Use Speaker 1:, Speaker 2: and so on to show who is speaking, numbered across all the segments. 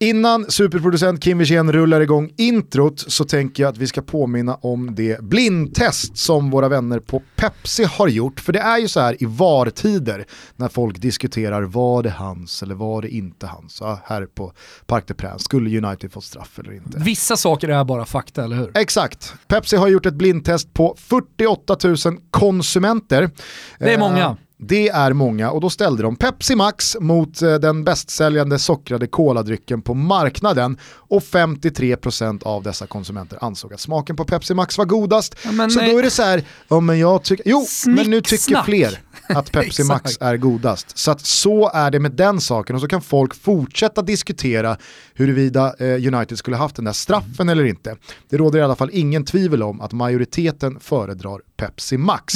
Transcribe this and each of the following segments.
Speaker 1: Innan superproducent Kim Wirsén rullar igång introt så tänker jag att vi ska påminna om det blindtest som våra vänner på Pepsi har gjort. För det är ju så här i VAR-tider när folk diskuterar var det hans eller var det inte hans. Ja, här på Parc des Princes, skulle United fått straff eller inte?
Speaker 2: Vissa saker är bara fakta, eller hur?
Speaker 1: Exakt. Pepsi har gjort ett blindtest på 48 000 konsumenter.
Speaker 2: Det är många.
Speaker 1: Eh, det är många och då ställde de Pepsi Max mot eh, den bästsäljande sockrade koladrycken på marknaden och 53% av dessa konsumenter ansåg att smaken på Pepsi Max var godast.
Speaker 2: Ja,
Speaker 1: så
Speaker 2: nej.
Speaker 1: då är det så här, ja men jag tycker, jo men nu tycker
Speaker 2: Snicksnack.
Speaker 1: fler att Pepsi Max är godast. Så att så är det med den saken och så kan folk fortsätta diskutera huruvida eh, United skulle haft den där straffen eller inte. Det råder i alla fall ingen tvivel om att majoriteten föredrar Pepsi Max.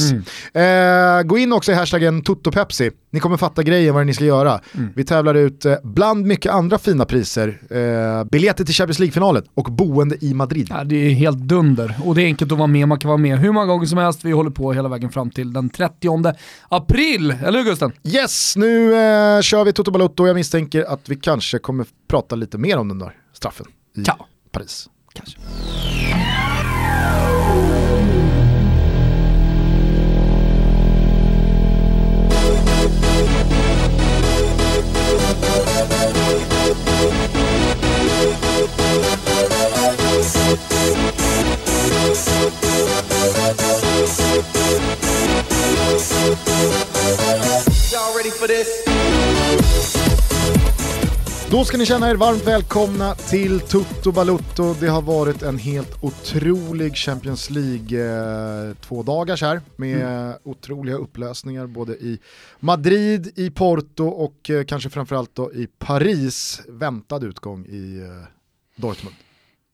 Speaker 1: Eh, gå in också i hashtaggen TotoPepsi. Ni kommer fatta grejen vad ni ska göra. Vi tävlar ut eh, bland mycket andra fina priser, eh, biljetter till Champions League-finalen och boende i Madrid.
Speaker 2: Ja, det är helt dunder och det är enkelt att vara med. Man kan vara med hur många gånger som helst. Vi håller på hela vägen fram till den 30 april, eller hur Gusten?
Speaker 1: Yes, nu eh, kör vi Toto Balotto och jag misstänker att vi kanske kommer prata lite mer om den där straffen i
Speaker 2: Ja.
Speaker 1: Paris.
Speaker 2: Kanske.
Speaker 1: Då ska ni känna er varmt välkomna till Toto Balutto. Det har varit en helt otrolig Champions League eh, två dagars här med otroliga upplösningar både i Madrid, i Porto och eh, kanske framförallt då i Paris. Väntad utgång i eh, Dortmund.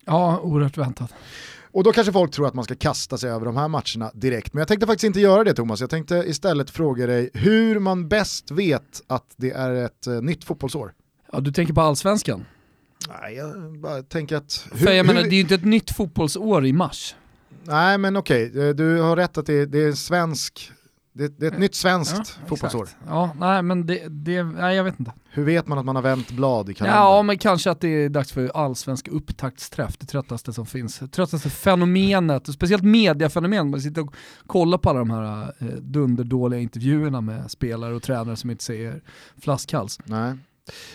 Speaker 2: Ja, oerhört väntat.
Speaker 1: Och då kanske folk tror att man ska kasta sig över de här matcherna direkt. Men jag tänkte faktiskt inte göra det Thomas. Jag tänkte istället fråga dig hur man bäst vet att det är ett eh, nytt fotbollsår.
Speaker 2: Ja, du tänker på allsvenskan?
Speaker 1: Nej, jag bara tänker att...
Speaker 2: För jag menar, det är ju inte ett nytt fotbollsår i mars.
Speaker 1: Nej men okej, eh, du har rätt att det, det är en svensk, det, det är ett nytt svenskt fotbollsår.
Speaker 2: exakt. Ja, nej men det, det, nej jag vet inte.
Speaker 1: Hur vet man att man har vänt blad i kalendern?
Speaker 2: Ja, men kanske att det är dags för allsvensk upptaktsträff, det tröttaste som finns. Det tröttaste fenomenet, speciellt mediafenomen, man sitter och kollar på alla de här eh, dunderdåliga intervjuerna med spelare och tränare som inte säger flaskhals.
Speaker 1: Nej.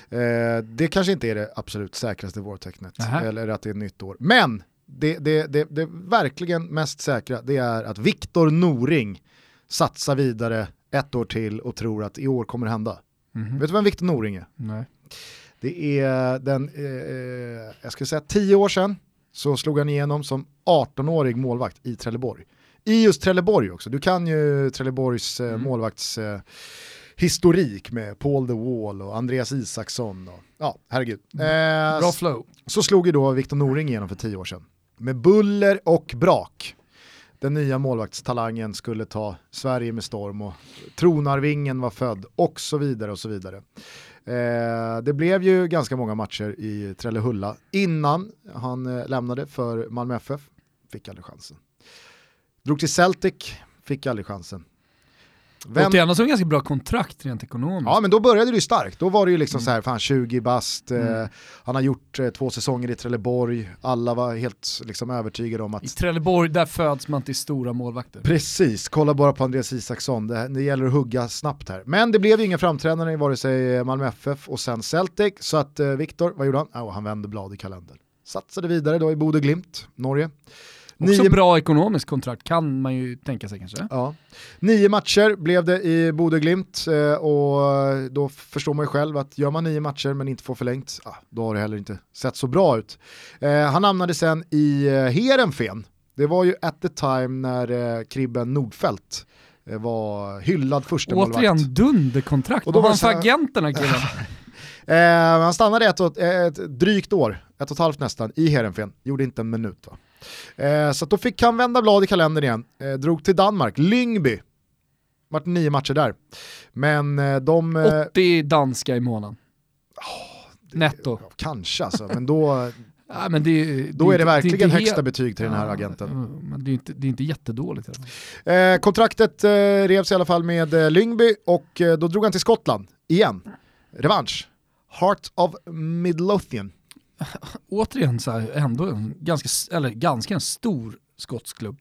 Speaker 1: Eh, det kanske inte är det absolut säkraste vårtecknet, eller att det är nytt år. Men det, det, det, det verkligen mest säkra det är att Viktor Noring satsar vidare ett år till och tror att i år kommer det hända.
Speaker 2: Mhm.
Speaker 1: Vet du vem Viktor Noring är?
Speaker 2: Nej.
Speaker 1: Det är den, eh, eh, jag skulle säga tio år sedan så slog han igenom som 18-årig målvakt i Trelleborg. I just Trelleborg också, du kan ju Trelleborgs eh, målvakts eh, historik med Paul the Wall och Andreas Isaksson och ja, herregud. Eh,
Speaker 2: Bra flow.
Speaker 1: så slog ju då Viktor Noring igenom för tio år sedan. Med buller och brak. Den nya målvaktstalangen skulle ta Sverige med storm och tronarvingen var född och så vidare och så vidare. Eh, det blev ju ganska många matcher i Trellehulla innan han eh, lämnade för Malmö FF. Fick aldrig chansen. Drog till Celtic, fick aldrig chansen. Vem-
Speaker 2: ändå som en ganska bra kontrakt rent ekonomiskt.
Speaker 1: Ja men då började det ju starkt, då var det ju liksom
Speaker 2: Mm.
Speaker 1: så här, fan 20 bast, eh, han har gjort eh, två säsonger i Trelleborg, alla var helt liksom övertygade om
Speaker 2: I
Speaker 1: att
Speaker 2: Trelleborg, där föds man till stora målvakter.
Speaker 1: Precis, kolla bara på Andreas Isaksson, det, det gäller att hugga snabbt här. Men det blev ju inga framträdanden i vare sig Malmö FF och sen Celtic, så att eh, Viktor, vad gjorde han? Oh, han vände blad i kalendern. Satsade vidare då i Bode Glimt, Norge.
Speaker 2: Också
Speaker 1: Nio-
Speaker 2: bra ekonomiskt kontrakt kan man ju tänka sig kanske.
Speaker 1: Ja. Nio matcher blev det i Bode Glimt eh, och då förstår man ju själv att gör man nio matcher men inte får förlängt, ah, då har det heller inte sett så bra ut. Eh, han hamnade sen i eh, Heerenveen. Det var ju at the time när Kribben Nordfeldt var hyllad första målvakt.
Speaker 2: Återigen dunderkontrakt. Vad var han för
Speaker 1: här-
Speaker 2: agent den här killen?
Speaker 1: Eh, han stannade ett, och- ett drygt år, ett och ett halvt nästan, i Heerenveen. Gjorde inte en minut va. Eh, så då fick han vända blad i kalendern igen. Eh, drog till Danmark, Lyngby. Vart nio matcher där. Men eh, de... Eh,
Speaker 2: 80 danska i månaden. Netto.
Speaker 1: ja, kanske alltså, men då,
Speaker 2: Ja, men det,
Speaker 1: då är det verkligen
Speaker 2: inte
Speaker 1: högsta betyg till den här
Speaker 2: Ja,
Speaker 1: agenten.
Speaker 2: Men det är inte, det är inte jättedåligt. fall.
Speaker 1: Eh, kontraktet eh, revs i alla fall med eh, Lyngby och eh, då drog han till Skottland igen. Revansch. Heart of Midlothian.
Speaker 2: återigen så här, ändå en ganska, eller ganska en stor skotsk klubb.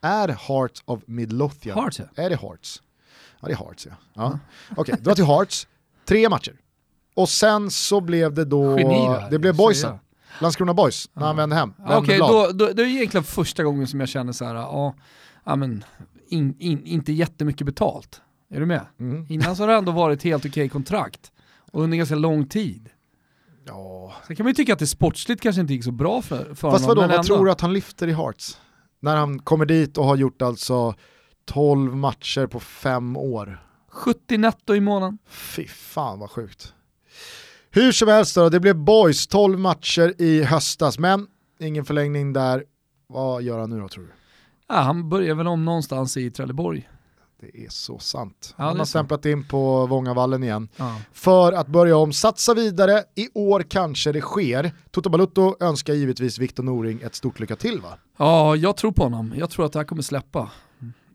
Speaker 1: Är Hearts of Midlothian?
Speaker 2: Hearts, ja.
Speaker 1: Är det Hearts? Ja det är Hearts ja. ja. Okej, dra till Hearts, tre matcher. Och sen så blev det då,
Speaker 2: Geni där,
Speaker 1: det blev boysen. Landskrona Boys, när han vände hem. Vände
Speaker 2: Okej,
Speaker 1: blad.
Speaker 2: då, då, det är egentligen första gången som jag känner så här, ja, ja men, in, in, inte jättemycket betalt. Är du med?
Speaker 1: Mm.
Speaker 2: Innan så har det ändå varit helt okej kontrakt. Och under ganska lång tid.
Speaker 1: Ja.
Speaker 2: Sen kan man ju tycka att det sportsligt kanske inte gick så bra för, för
Speaker 1: Fast
Speaker 2: honom.
Speaker 1: vadå,
Speaker 2: men
Speaker 1: vad tror du att han lyfter i Hearts? När han kommer dit och har gjort alltså 12 matcher på fem år.
Speaker 2: 70 netto i månaden.
Speaker 1: Fy fan vad sjukt. Hur som helst då, det blev boys 12 matcher i höstas, men ingen förlängning där. Vad gör han nu då tror du?
Speaker 2: Ja, han börjar väl om någonstans i Trelleborg.
Speaker 1: Det är så sant.
Speaker 2: Ja,
Speaker 1: han har stämplat in på Vångavallen igen
Speaker 2: Ja.
Speaker 1: för att börja om, satsa vidare. I år kanske det sker. Toto Balutto önskar givetvis Viktor Noring ett stort lycka till va?
Speaker 2: ja, jag tror på honom. Jag tror att det här kommer släppa.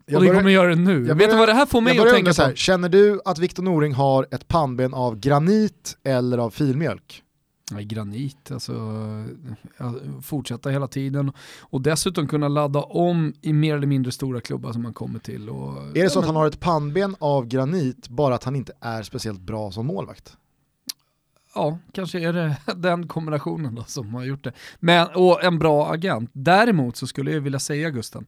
Speaker 1: Jag
Speaker 2: och det kommer göra det nu.
Speaker 1: jag
Speaker 2: Vet du vad det här får mig att tänka
Speaker 1: här,
Speaker 2: på?
Speaker 1: känner du att Viktor Noring har ett pannben av granit eller av filmjölk?
Speaker 2: Nej, granit, alltså fortsätta hela tiden och dessutom kunna ladda om i mer eller mindre stora klubbar som man kommer till. Och,
Speaker 1: Är det så att han har ett pannben av granit bara att han inte är speciellt bra som målvakt?
Speaker 2: Ja, kanske är det den kombinationen då som har gjort det. Men, och en bra agent. Däremot så skulle jag vilja säga Gusten,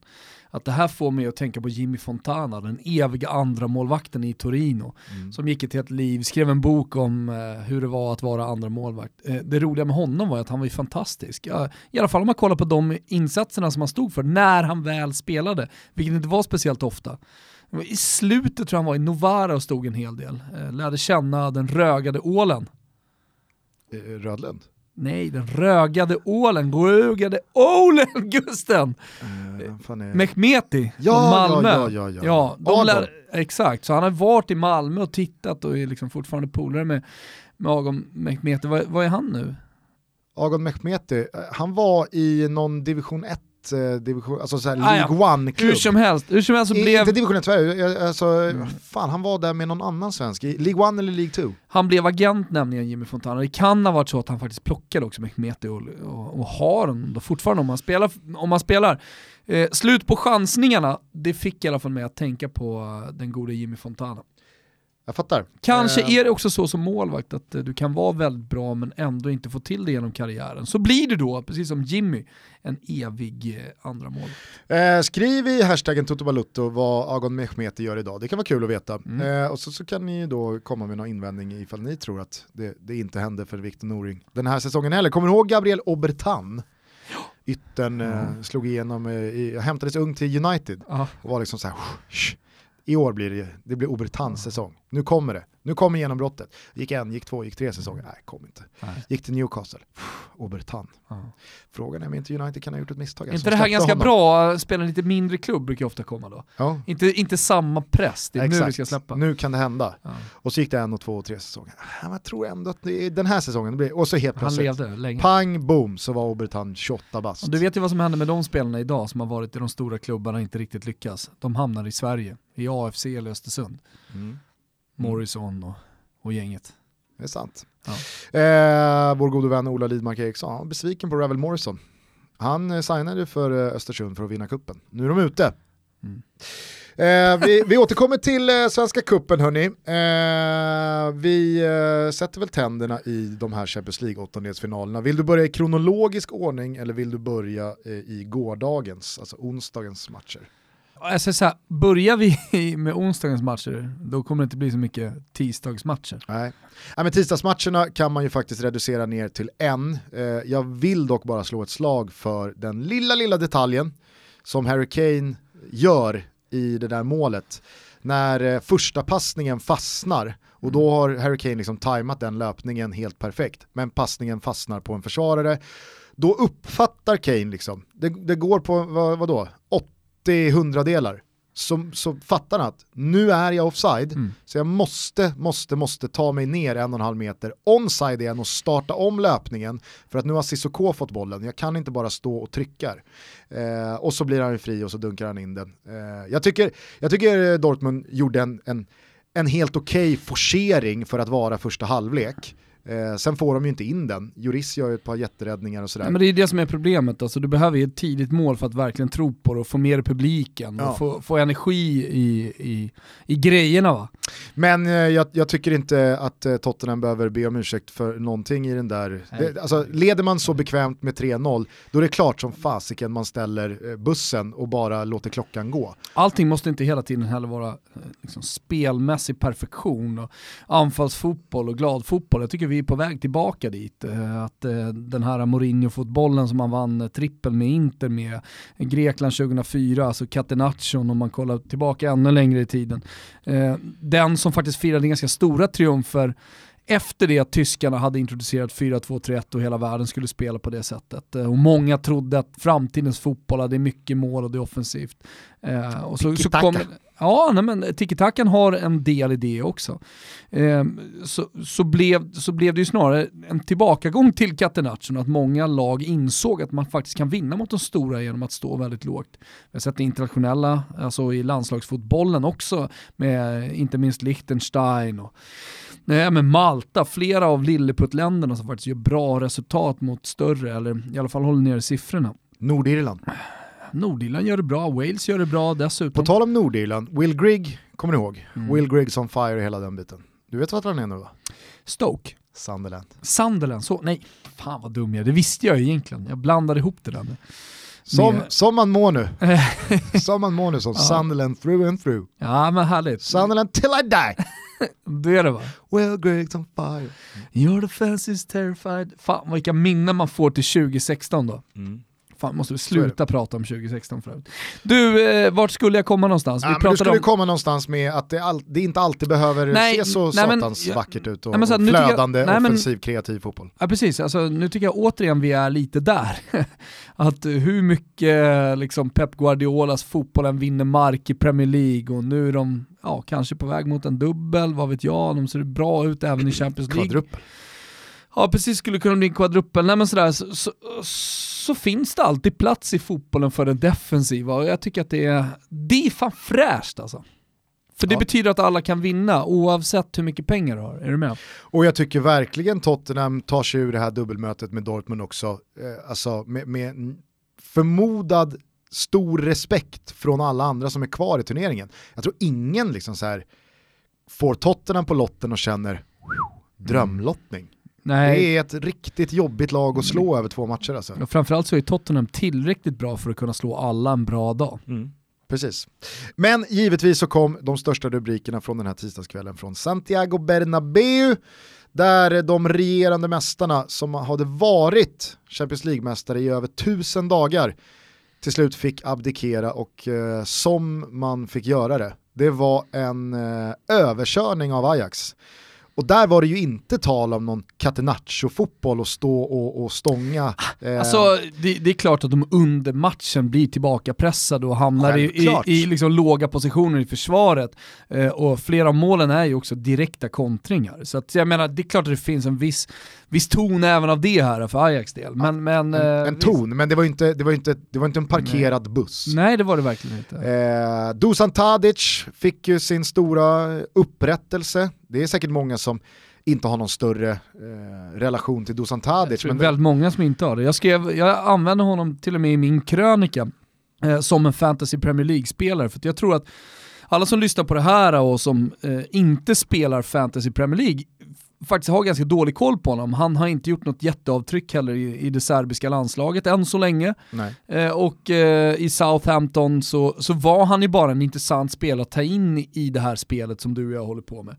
Speaker 2: att det här får mig att tänka på Jimmy Fontana, den eviga andra målvakten i Torino, som gick ett helt liv, skrev en bok om eh, hur det var att vara andra målvakt. Eh, det roliga med honom var att han var ju fantastisk. Ja, I alla fall om man kollar på de insatserna som han stod för när han väl spelade, vilket inte var speciellt ofta. I slutet tror jag han var i Novara och stod en hel del. Eh, lärde känna den rögade ålen.
Speaker 1: Eh, Rödlund?
Speaker 2: Nej, den rögade ålen, rögade ålen Gusten!
Speaker 1: Eh.
Speaker 2: Mehmeti
Speaker 1: Ja,
Speaker 2: från Malmö.
Speaker 1: ja, ja, ja, ja.
Speaker 2: ja lär, exakt, så han har varit i Malmö och tittat och är liksom fortfarande polare med, med Agon Mehmeti. Vad, vad är han nu?
Speaker 1: Agon Mehmeti, eh, han var i någon division 1, eh, division, alltså såhär
Speaker 2: Ah, ja.
Speaker 1: League One-klubb.
Speaker 2: Hur som helst, hur som helst så
Speaker 1: I-
Speaker 2: blev
Speaker 1: Inte division 1 Sverige, alltså,
Speaker 2: Mm.
Speaker 1: fan han var där med någon annan svensk, i League 1 eller League 2?
Speaker 2: han blev agent nämligen Jimmy Fontana. Det kan ha varit så att han faktiskt plockade också Mehmeti och, och, och har honom då fortfarande om han spelar. Om han spelar. Eh, slut på chansningarna, det fick i alla fall mig att tänka på eh, den gode Jimmy Fontana.
Speaker 1: Jag fattar.
Speaker 2: Kanske
Speaker 1: Eh,
Speaker 2: är det också så som målvakt att eh, du kan vara väldigt bra men ändå inte få till det genom karriären. Så blir du då, precis som Jimmy, en evig eh, andra målvakt.
Speaker 1: Eh, skriv i hashtaggen Totobalutto vad Agon Mehmeti gör idag, det kan vara kul att veta.
Speaker 2: Mm.
Speaker 1: Eh, och så, så kan ni då komma med någon invändning ifall ni tror att det, det inte hände för Victor Noring den här säsongen heller. Kommer du ihåg Gabriel Obertan? Yttern eh, slog igenom, i, hämtades ung till United
Speaker 2: Ja.
Speaker 1: och var liksom så här, "Shh, i år blir det, det blir Obertans säsong. Nu kommer det. Nu kommer genombrottet. Gick en, gick två, gick tre säsonger. Nej, kom inte.
Speaker 2: Nej.
Speaker 1: Gick till Newcastle. Obertan.
Speaker 2: Ja.
Speaker 1: Frågan är om inte United kan ha gjort ett misstag.
Speaker 2: Är
Speaker 1: alltså,
Speaker 2: inte det här ganska
Speaker 1: honom.
Speaker 2: bra? Spela lite mindre klubb brukar ofta komma då.
Speaker 1: Ja.
Speaker 2: Inte, inte samma press, det är nu
Speaker 1: Exakt.
Speaker 2: vi ska släppa.
Speaker 1: Nu kan det hända.
Speaker 2: Ja.
Speaker 1: Och så gick det en och två och tre säsonger. Jag tror ändå att det är den här säsongen, blir, och så helt
Speaker 2: Han
Speaker 1: plötsligt,
Speaker 2: levde länge.
Speaker 1: pang boom så var Obertan 28 bast.
Speaker 2: Och du vet ju vad som händer med de spelarna idag som har varit i de stora klubbarna och inte riktigt lyckas. De hamnar i Sverige, i AFC eller Östersund.
Speaker 1: Mm.
Speaker 2: Morrison och, och gänget.
Speaker 1: Det är sant.
Speaker 2: Ja.
Speaker 1: Eh, vår gode vän Ola Lidmark Eriksson, besviken på Ravel Morrison. Han eh, signade för eh, Östersund för att vinna kuppen. Nu är de ute.
Speaker 2: Mm.
Speaker 1: Eh, vi, vi återkommer till eh, Svenska Kuppen hörni. Eh, vi eh, sätter väl tänderna i de här Champions League åttondelsfinalerna. Vill du börja i kronologisk ordning eller vill du börja i gårdagens, alltså onsdagens matcher?
Speaker 2: Säger så här, börjar vi med onsdagens matcher, då kommer det inte bli så mycket tisdagsmatcher.
Speaker 1: Nej. Nej, men tisdagsmatcherna kan man ju faktiskt reducera ner till en. Eh, jag vill dock bara slå ett slag för den lilla, lilla detaljen som Harry Kane gör i det där målet. När eh, första passningen fastnar och då har Harry Kane liksom tajmat den löpningen helt perfekt. Men passningen fastnar på en försvarare. Då uppfattar Kane liksom, det, det går på vad, vadå, 80 hundradelar. Så, så fattar han att nu är jag offside,
Speaker 2: Mm.
Speaker 1: så jag måste, måste, måste ta mig ner en och en halv meter onside igen och starta om löpningen för att nu har Sissoko fått bollen. Jag kan inte bara stå och trycka. Eh, och så blir han fri och så dunkar han in den. Eh, jag, tycker, jag tycker Dortmund gjorde en, en, en helt okej forcering för att vara första halvlek. Eh, sen får de ju inte in den. Juris gör ju ett par jätteräddningar och sådär.
Speaker 2: Ja, men det är det som är problemet, alltså, du behöver ju ett tidigt mål för att verkligen tro på det och få med publiken
Speaker 1: Ja.
Speaker 2: och få, få energi i, i, i grejerna va.
Speaker 1: Men eh, jag, jag tycker inte att eh, Tottenham behöver be om ursäkt för någonting i den där. Det, alltså, leder man så bekvämt med 3-0, då är det klart som fasiken man ställer eh, bussen och bara låter klockan gå.
Speaker 2: Allting måste inte hela tiden heller vara eh, liksom, spelmässig perfektion och anfallsfotboll och glad fotboll. Jag tycker vi är på väg tillbaka dit. Eh, att eh, den här Mourinho-fotbollen som man vann eh, trippel med Inter med Grekland 2004, alltså Catenaccion om man kollar tillbaka ännu längre i tiden. Den som faktiskt firade ganska stora triumfer efter det att tyskarna hade introducerat 4-2-3-1 och hela världen skulle spela på det sättet. Eh, Och många trodde att framtidens fotboll, är mycket mål och det är offensivt. Eh, och så, så kom, ja, nej, men tiki-takan har en del i det också. Eh, så, så, blev, så blev det ju snarare en tillbakagång till Catenaccion, att många lag insåg att man faktiskt kan vinna mot de stora genom att stå väldigt lågt. Vi har sett det internationella, alltså i landslagsfotbollen också, med inte minst Liechtenstein och Nej, men Malta, flera av lilleputt-länderna som faktiskt gör bra resultat mot större, eller i alla fall håller nere siffrorna.
Speaker 1: Nordirland.
Speaker 2: Nordirland gör det bra, Wales gör det bra dessutom.
Speaker 1: På tal om Nordirland, Will Grigg, kommer ni ihåg?
Speaker 2: Mm.
Speaker 1: Will Griggs on fire hela den biten. Du vet vart han är nu va?
Speaker 2: Stoke,
Speaker 1: Sunderland.
Speaker 2: Sunderland, så, nej, fan vad dum jag är. det visste jag egentligen. Jag blandade ihop det där.
Speaker 1: Som,
Speaker 2: Med-
Speaker 1: som man mår nu. som man mår nu som
Speaker 2: Ja.
Speaker 1: Sunderland through and through.
Speaker 2: Ja men härligt.
Speaker 1: Sunderland till I die.
Speaker 2: Det är det va?
Speaker 1: Will Griggs on fire.
Speaker 2: Your defense is terrified. Fan vilka minnen man får till 2016 då. Fan måste vi sluta prata om 2016 förut. Du, eh, vart skulle jag komma någonstans?
Speaker 1: Ja,
Speaker 2: vi
Speaker 1: men du skulle
Speaker 2: om...
Speaker 1: komma någonstans med att det, all, det inte alltid behöver
Speaker 2: Nej,
Speaker 1: se så
Speaker 2: nej, men-
Speaker 1: satans
Speaker 2: ja,
Speaker 1: vackert ut och,
Speaker 2: nej, men så
Speaker 1: och
Speaker 2: tycker jag-
Speaker 1: flödande,
Speaker 2: nej, men-
Speaker 1: offensiv, kreativ fotboll.
Speaker 2: Ja precis, alltså, nu tycker jag återigen vi är lite där. att hur mycket liksom, Pep Guardiolas fotbollen vinner mark i Premier League och nu är de ja, kanske på väg mot en dubbel, vad vet jag, de ser bra ut även i Champions League.
Speaker 1: Kvadruppel.
Speaker 2: Ja precis, skulle kunna bli en kvadruppel. Nej men sådär, så, så, så finns det alltid plats i fotbollen för den defensiva och jag tycker att det är, det är fan fräscht alltså. För det
Speaker 1: Ja.
Speaker 2: betyder att alla kan vinna oavsett hur mycket pengar du har. Är du med?
Speaker 1: Och jag tycker verkligen Tottenham tar sig ur det här dubbelmötet med Dortmund också. Eh, alltså med, med förmodad stor respekt från alla andra som är kvar i turneringen. Jag tror ingen liksom så här får Tottenham på lotten och känner drömlottning.
Speaker 2: Nej.
Speaker 1: Det är ett riktigt jobbigt lag att slå över två matcher alltså.
Speaker 2: Och framförallt så är Tottenham tillräckligt bra för att kunna slå alla en bra dag.
Speaker 1: Precis. Men givetvis så kom de största rubrikerna från den här tisdagskvällen från Santiago Bernabéu där de regerande mästarna som hade varit Champions League-mästare i över tusen dagar till slut fick abdikera och eh, som man fick göra det, det var en eh, överkörning av Ajax. Och där var det ju inte tal om någon catenaccio-fotboll och stå och, och stånga. eh,
Speaker 2: Alltså det, det är klart att de under matchen blir tillbakapressade och hamnar i, i, i liksom låga positioner i försvaret. Eh, och flera av målen är ju också direkta kontringar. Så att, jag menar, det är klart att det finns en viss, viss ton även av det här för Ajax del. Men, men,
Speaker 1: en,
Speaker 2: eh,
Speaker 1: en
Speaker 2: visst.
Speaker 1: ton, men det var ju inte, det var inte, det var inte en parkerad buss.
Speaker 2: Nej det var det verkligen inte.
Speaker 1: Eh, Dusan Tadic fick ju sin stora upprättelse. Det är säkert många som inte har någon större eh, relation till Dusan Tadic. Men
Speaker 2: väldigt många som inte har det. Jag, skrev, jag använde honom till och med i min krönika eh, som en fantasy Premier League-spelare. För jag tror att alla som lyssnar på det här och som eh, inte spelar fantasy Premier League faktiskt har ganska dålig koll på honom. Han har inte gjort något jätteavtryck heller i, i det serbiska landslaget än så länge. Eh, och eh, i Southampton så, så var han ju bara en intressant spelare att ta in i det här spelet som du och jag håller på med.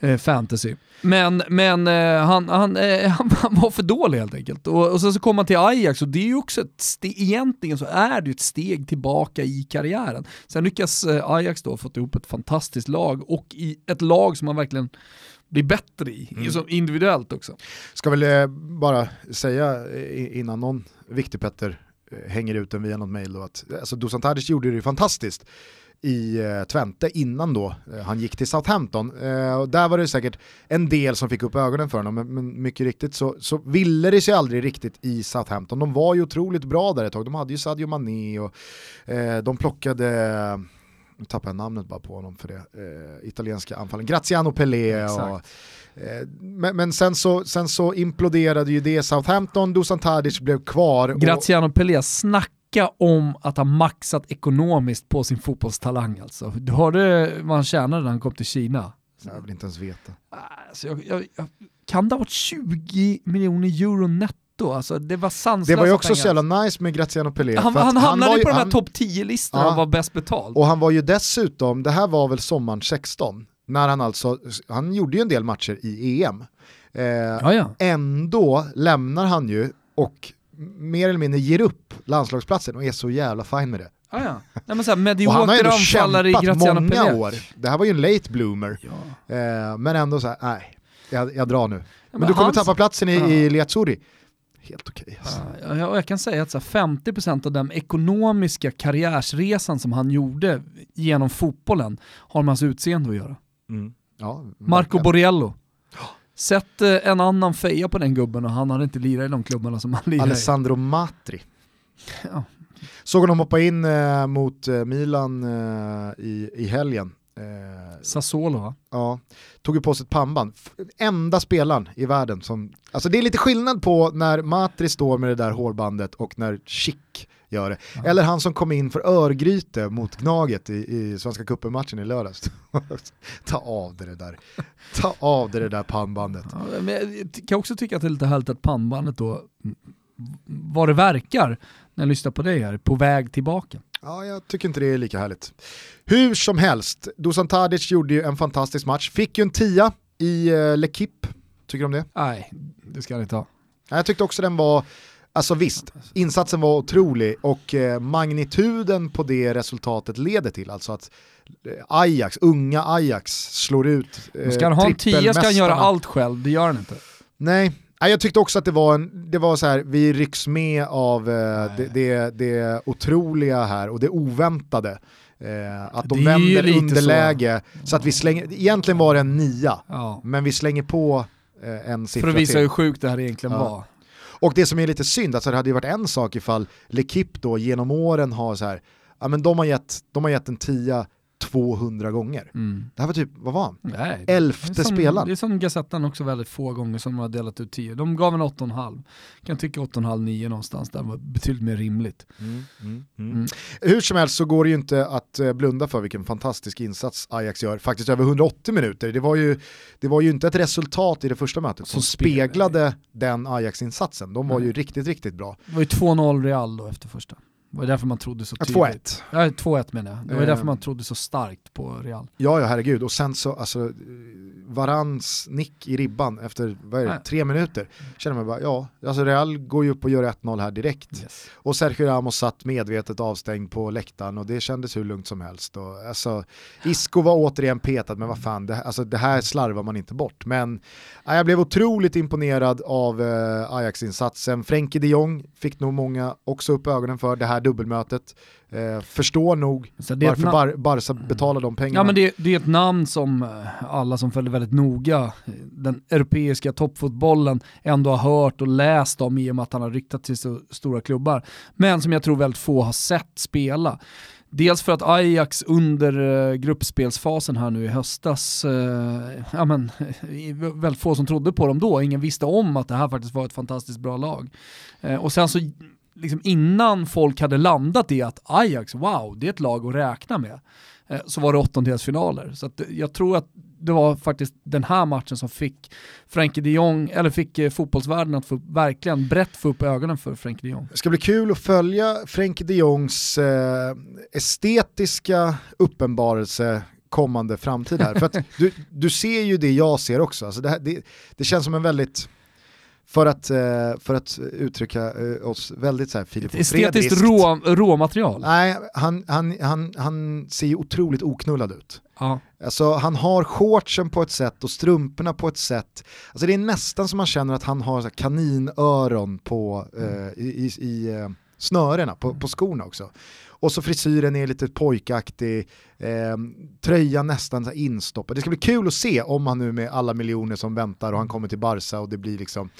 Speaker 2: Eh, fantasy. Men, men eh, han, han, eh, han, han var för dålig helt enkelt. Och, och sen så kom han till Ajax och det är ju också ett steg, egentligen så är det ett steg tillbaka i karriären. Sen lyckas eh, Ajax då fått ihop ett fantastiskt lag och i ett lag som man verkligen blir bättre i,
Speaker 1: Mm.
Speaker 2: individuellt också.
Speaker 1: Ska väl eh, bara säga eh, innan någon viktig Petter eh, hänger ut den via något mail då att alltså, Dusan Tadic gjorde det ju fantastiskt i eh, Twente innan då han gick till Southampton. Och där var det säkert en del som fick upp ögonen för honom, men, men mycket riktigt så, så ville det sig aldrig riktigt i Southampton. De var ju otroligt bra där ett tag, de hade ju Sadio Mané och de plockade nu tappar jag namnet bara på honom för det, eh, italienska anfallen, Graziano Pelé. Och, eh, men, men sen, så, sen så imploderade ju det Southampton, Dusan Tadic blev kvar.
Speaker 2: Graziano Pelé, snacka om att ha maxat ekonomiskt på sin fotbollstalang alltså. Du hörde vad han tjänade när han kom till Kina?
Speaker 1: Jag vill inte ens veta.
Speaker 2: Alltså, jag, jag, jag, kan det ha varit 20 miljoner euro netto? Alltså, det var sanslösa
Speaker 1: Det var ju också
Speaker 2: pengar.
Speaker 1: så jävla nice med Graziano Pelé.
Speaker 2: Han, han hamnade
Speaker 1: var
Speaker 2: ju på de här
Speaker 1: han-
Speaker 2: topp 10-listorna
Speaker 1: Ja.
Speaker 2: och var bäst betald.
Speaker 1: Och han var ju dessutom, det här var väl sommaren 16, när han alltså, han gjorde ju en del matcher i EM. Eh,
Speaker 2: ja, ja.
Speaker 1: Ändå lämnar han ju och mer eller mindre ger upp landslagsplatsen och är så jävla fin med det.
Speaker 2: Ja, ja. Nej, men så här,
Speaker 1: Och han har ändå
Speaker 2: anfallare i Graziano
Speaker 1: många
Speaker 2: Pelé.
Speaker 1: år. Det här var ju en late bloomer.
Speaker 2: Ja.
Speaker 1: Eh, men ändå så här, nej, jag, jag drar nu. Men,
Speaker 2: men
Speaker 1: du kommer
Speaker 2: hans-
Speaker 1: tappa platsen i,
Speaker 2: Ja.
Speaker 1: i Liazzurri. Helt okej alltså.
Speaker 2: Ja, jag, jag kan säga att så här, 50% av den ekonomiska karriärsresan som han gjorde genom fotbollen har med hans utseende att göra.
Speaker 1: Mm. Ja,
Speaker 2: Marco. Borriello. Sätt eh, en annan feja på den gubben och han hade inte lirat i de klubbarna som han lirar i.
Speaker 1: Alessandro Matri.
Speaker 2: Ja.
Speaker 1: Såg honom hoppa in eh, mot eh, Milan eh, i, i helgen. Eh,
Speaker 2: Sassuolo va?
Speaker 1: ja, tog ju på sig ett pannband. Enda spelaren i världen som... Alltså det är lite skillnad på när Matri står med det där hårbandet och när Chic gör det.
Speaker 2: Ja.
Speaker 1: Eller han som kom in för Örgryte mot Gnaget i, i Svenska cupen-matchen i lördags. Ta av det, där. Ta av det, där pannbandet.
Speaker 2: Ja, men jag kan också tycka att det är lite härligt att pannbandet då, vad det verkar, när jag lyssnar på dig här, är på väg tillbaka.
Speaker 1: Ja, jag tycker inte det är lika härligt. Hur som helst, Dusan Tadic gjorde ju en fantastisk match. Fick ju en tia i uh, L'Equipe. Tycker du om det?
Speaker 2: Nej, det ska han inte ha.
Speaker 1: Ja, Jag tyckte också den var, alltså visst, insatsen var otrolig och eh, magnituden på det resultatet leder till, alltså att eh, Ajax, unga Ajax slår ut eh,
Speaker 2: Ska han ha en tia ska han göra allt själv, det gör han inte.
Speaker 1: Nej, jag tyckte också att det var, en, det var så här, vi rycks med av eh, det, det, det otroliga här och det oväntade. Eh, att de
Speaker 2: Det
Speaker 1: vänder underläge så. att vi slänger, egentligen var det en nia,
Speaker 2: Ja.
Speaker 1: men vi slänger på eh, en siffra
Speaker 2: För att visa
Speaker 1: till.
Speaker 2: hur sjukt det här egentligen
Speaker 1: Ja.
Speaker 2: var.
Speaker 1: Och det som är lite synd, alltså det hade ju varit en sak ifall L'Equipe då genom åren har så här, ja men de har gett, de har gett en tia 200 gånger.
Speaker 2: Mm.
Speaker 1: Det här var typ, vad var han?
Speaker 2: Nej, det
Speaker 1: Elfte
Speaker 2: som,
Speaker 1: spelaren.
Speaker 2: Det är som Gazettan också väldigt få gånger som de har delat ut 10. De gav en 8,5. Kan tycka 8,5-9 någonstans, där var betydligt mer rimligt. Mm.
Speaker 1: Hur som helst så går det ju inte att eh, blunda för vilken fantastisk insats Ajax gör, faktiskt över 180 minuter. Det var ju, det var ju inte ett resultat i det första mötet som
Speaker 2: Som
Speaker 1: speglade den Ajax-insatsen. De var ju riktigt, riktigt bra.
Speaker 2: Det var ju 2-0 Real då efter första. Det var därför man trodde så tydligt.
Speaker 1: 2-1.
Speaker 2: Ja, 2-1 menar jag. Det var
Speaker 1: Eh.
Speaker 2: därför man trodde så starkt på Real.
Speaker 1: Ja, ja herregud. Och sen så, alltså, eh, Varans nick i ribban efter, vad är det, tre minuter. Känner man bara, ja, alltså Real går ju upp och gör 1-0 här direkt.
Speaker 2: Yes.
Speaker 1: Och Sergio Ramos satt medvetet avstängd på läktaren och det kändes hur lugnt som helst. Och, alltså, Isco var återigen petad, men vad fan, det, alltså, det här slarvar man inte bort. Men ja, jag blev otroligt imponerad av eh, Ajax-insatsen. Frenkie de Jong fick nog många också upp ögonen för det här dubbelmötet. Eh, förstår nog varför Bar- Barca betalar de pengarna.
Speaker 2: Ja men det, det är ett namn som eh, alla som följer väldigt noga eh, den europeiska toppfotbollen ändå har hört och läst om i och med att han har ryktat till så stora klubbar. Men som jag tror väldigt få har sett spela. Dels för att Ajax under eh, gruppspelsfasen här nu i höstas, eh, ja men, väldigt få som trodde på dem då, ingen visste om att det här faktiskt var ett fantastiskt bra lag. Eh, och sen så, liksom innan folk hade landat i att Ajax, wow, det är ett lag att räkna med, eh, så var det åttondelsfinaler. Så att, jag tror att det var faktiskt den här matchen som fick Frenkie de Jong, eller fick eh, fotbollsvärlden att få, verkligen brett få upp ögonen för Frenkie de Jong.
Speaker 1: Det ska bli kul att följa Frenkie de Jongs eh, estetiska uppenbarelse kommande framtid här. För att du, du ser ju det jag ser också. Alltså det, här, det, det känns som en väldigt, för att, eh, för att uttrycka eh, oss väldigt så här Filip
Speaker 2: Estetiskt rå, råmaterial.
Speaker 1: Nej, han, han, han, han ser ju otroligt oknullad ut.
Speaker 2: Ja.
Speaker 1: Alltså han har shortsen på ett sätt och strumporna på ett sätt. Alltså det är nästan som man känner att han har kaninöron på, eh, i, i, i eh, snörena på, på skorna också. Och så frisyren är lite pojkaktig, eh, tröjan nästan instoppad. Det ska bli kul att se om han nu med alla miljoner som väntar och han kommer till Barca och det blir liksom,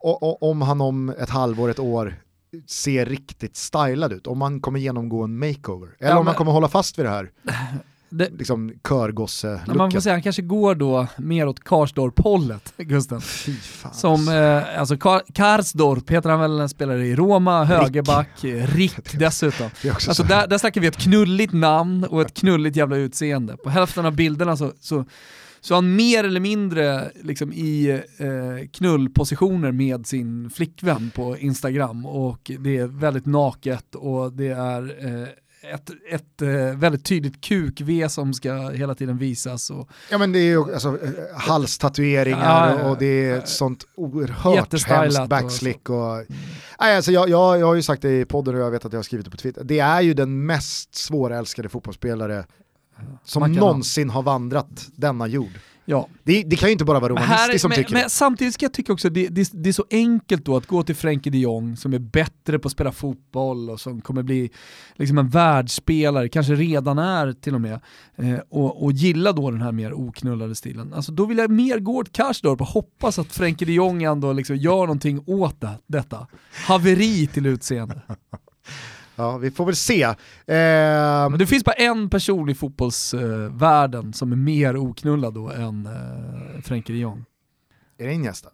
Speaker 1: och, och, om han om ett halvår, ett år se riktigt stylad ut, om man kommer genomgå en makeover. Eller
Speaker 2: Ja,
Speaker 1: om man
Speaker 2: men-
Speaker 1: kommer hålla fast vid det här
Speaker 2: Det,
Speaker 1: liksom
Speaker 2: men man får säga, han kanske går då mer åt Karsdorp-hållet, Gusten.
Speaker 1: Fan.
Speaker 2: Som, eh, alltså Kar Karsdorp heter han väl, spelare i Roma, högerback, eh, Rick dessutom. Alltså
Speaker 1: så-
Speaker 2: där, där snackar vi ett knulligt namn och ett knulligt jävla utseende. På hälften av bilderna så, så, så han mer eller mindre liksom i eh, knullpositioner med sin flickvän på Instagram och det är väldigt naket och det är eh, ett, ett eh, väldigt tydligt kuk-V som ska hela tiden visas. Och,
Speaker 1: Ja men det är ju alltså, eh, halstatueringar
Speaker 2: Ja, ja, ja.
Speaker 1: och det är ett sånt oerhört hemskt
Speaker 2: och
Speaker 1: backslick. Och, nej, alltså, jag, jag, jag har ju sagt det i podden och jag vet att jag har skrivit det på Twitter. Det är ju den mest svårälskade fotbollsspelare som
Speaker 2: kan ha.
Speaker 1: någonsin har vandrat denna jord.
Speaker 2: Ja.
Speaker 1: Det, det kan ju inte bara vara
Speaker 2: Men,
Speaker 1: romanistiskt som
Speaker 2: men,
Speaker 1: tycker
Speaker 2: men
Speaker 1: det.
Speaker 2: samtidigt ska jag tycka också det, det, det är så enkelt då att gå till Frenkie de Jong som är bättre på att spela fotboll och som kommer bli liksom en världsspelare, kanske redan är till och med, eh, och, och gilla då den här mer oknullade stilen. Alltså då vill jag mer gå åt Karsdorp och hoppas att Frenkie de Jong ändå liksom gör någonting åt det, detta. Haveri till utseende.
Speaker 1: Ja, vi får väl se. Eh,
Speaker 2: Men det finns bara en person i fotbollsvärlden som är mer oknullad då än eh, Frenkie de Jong.
Speaker 1: är det Iniesta?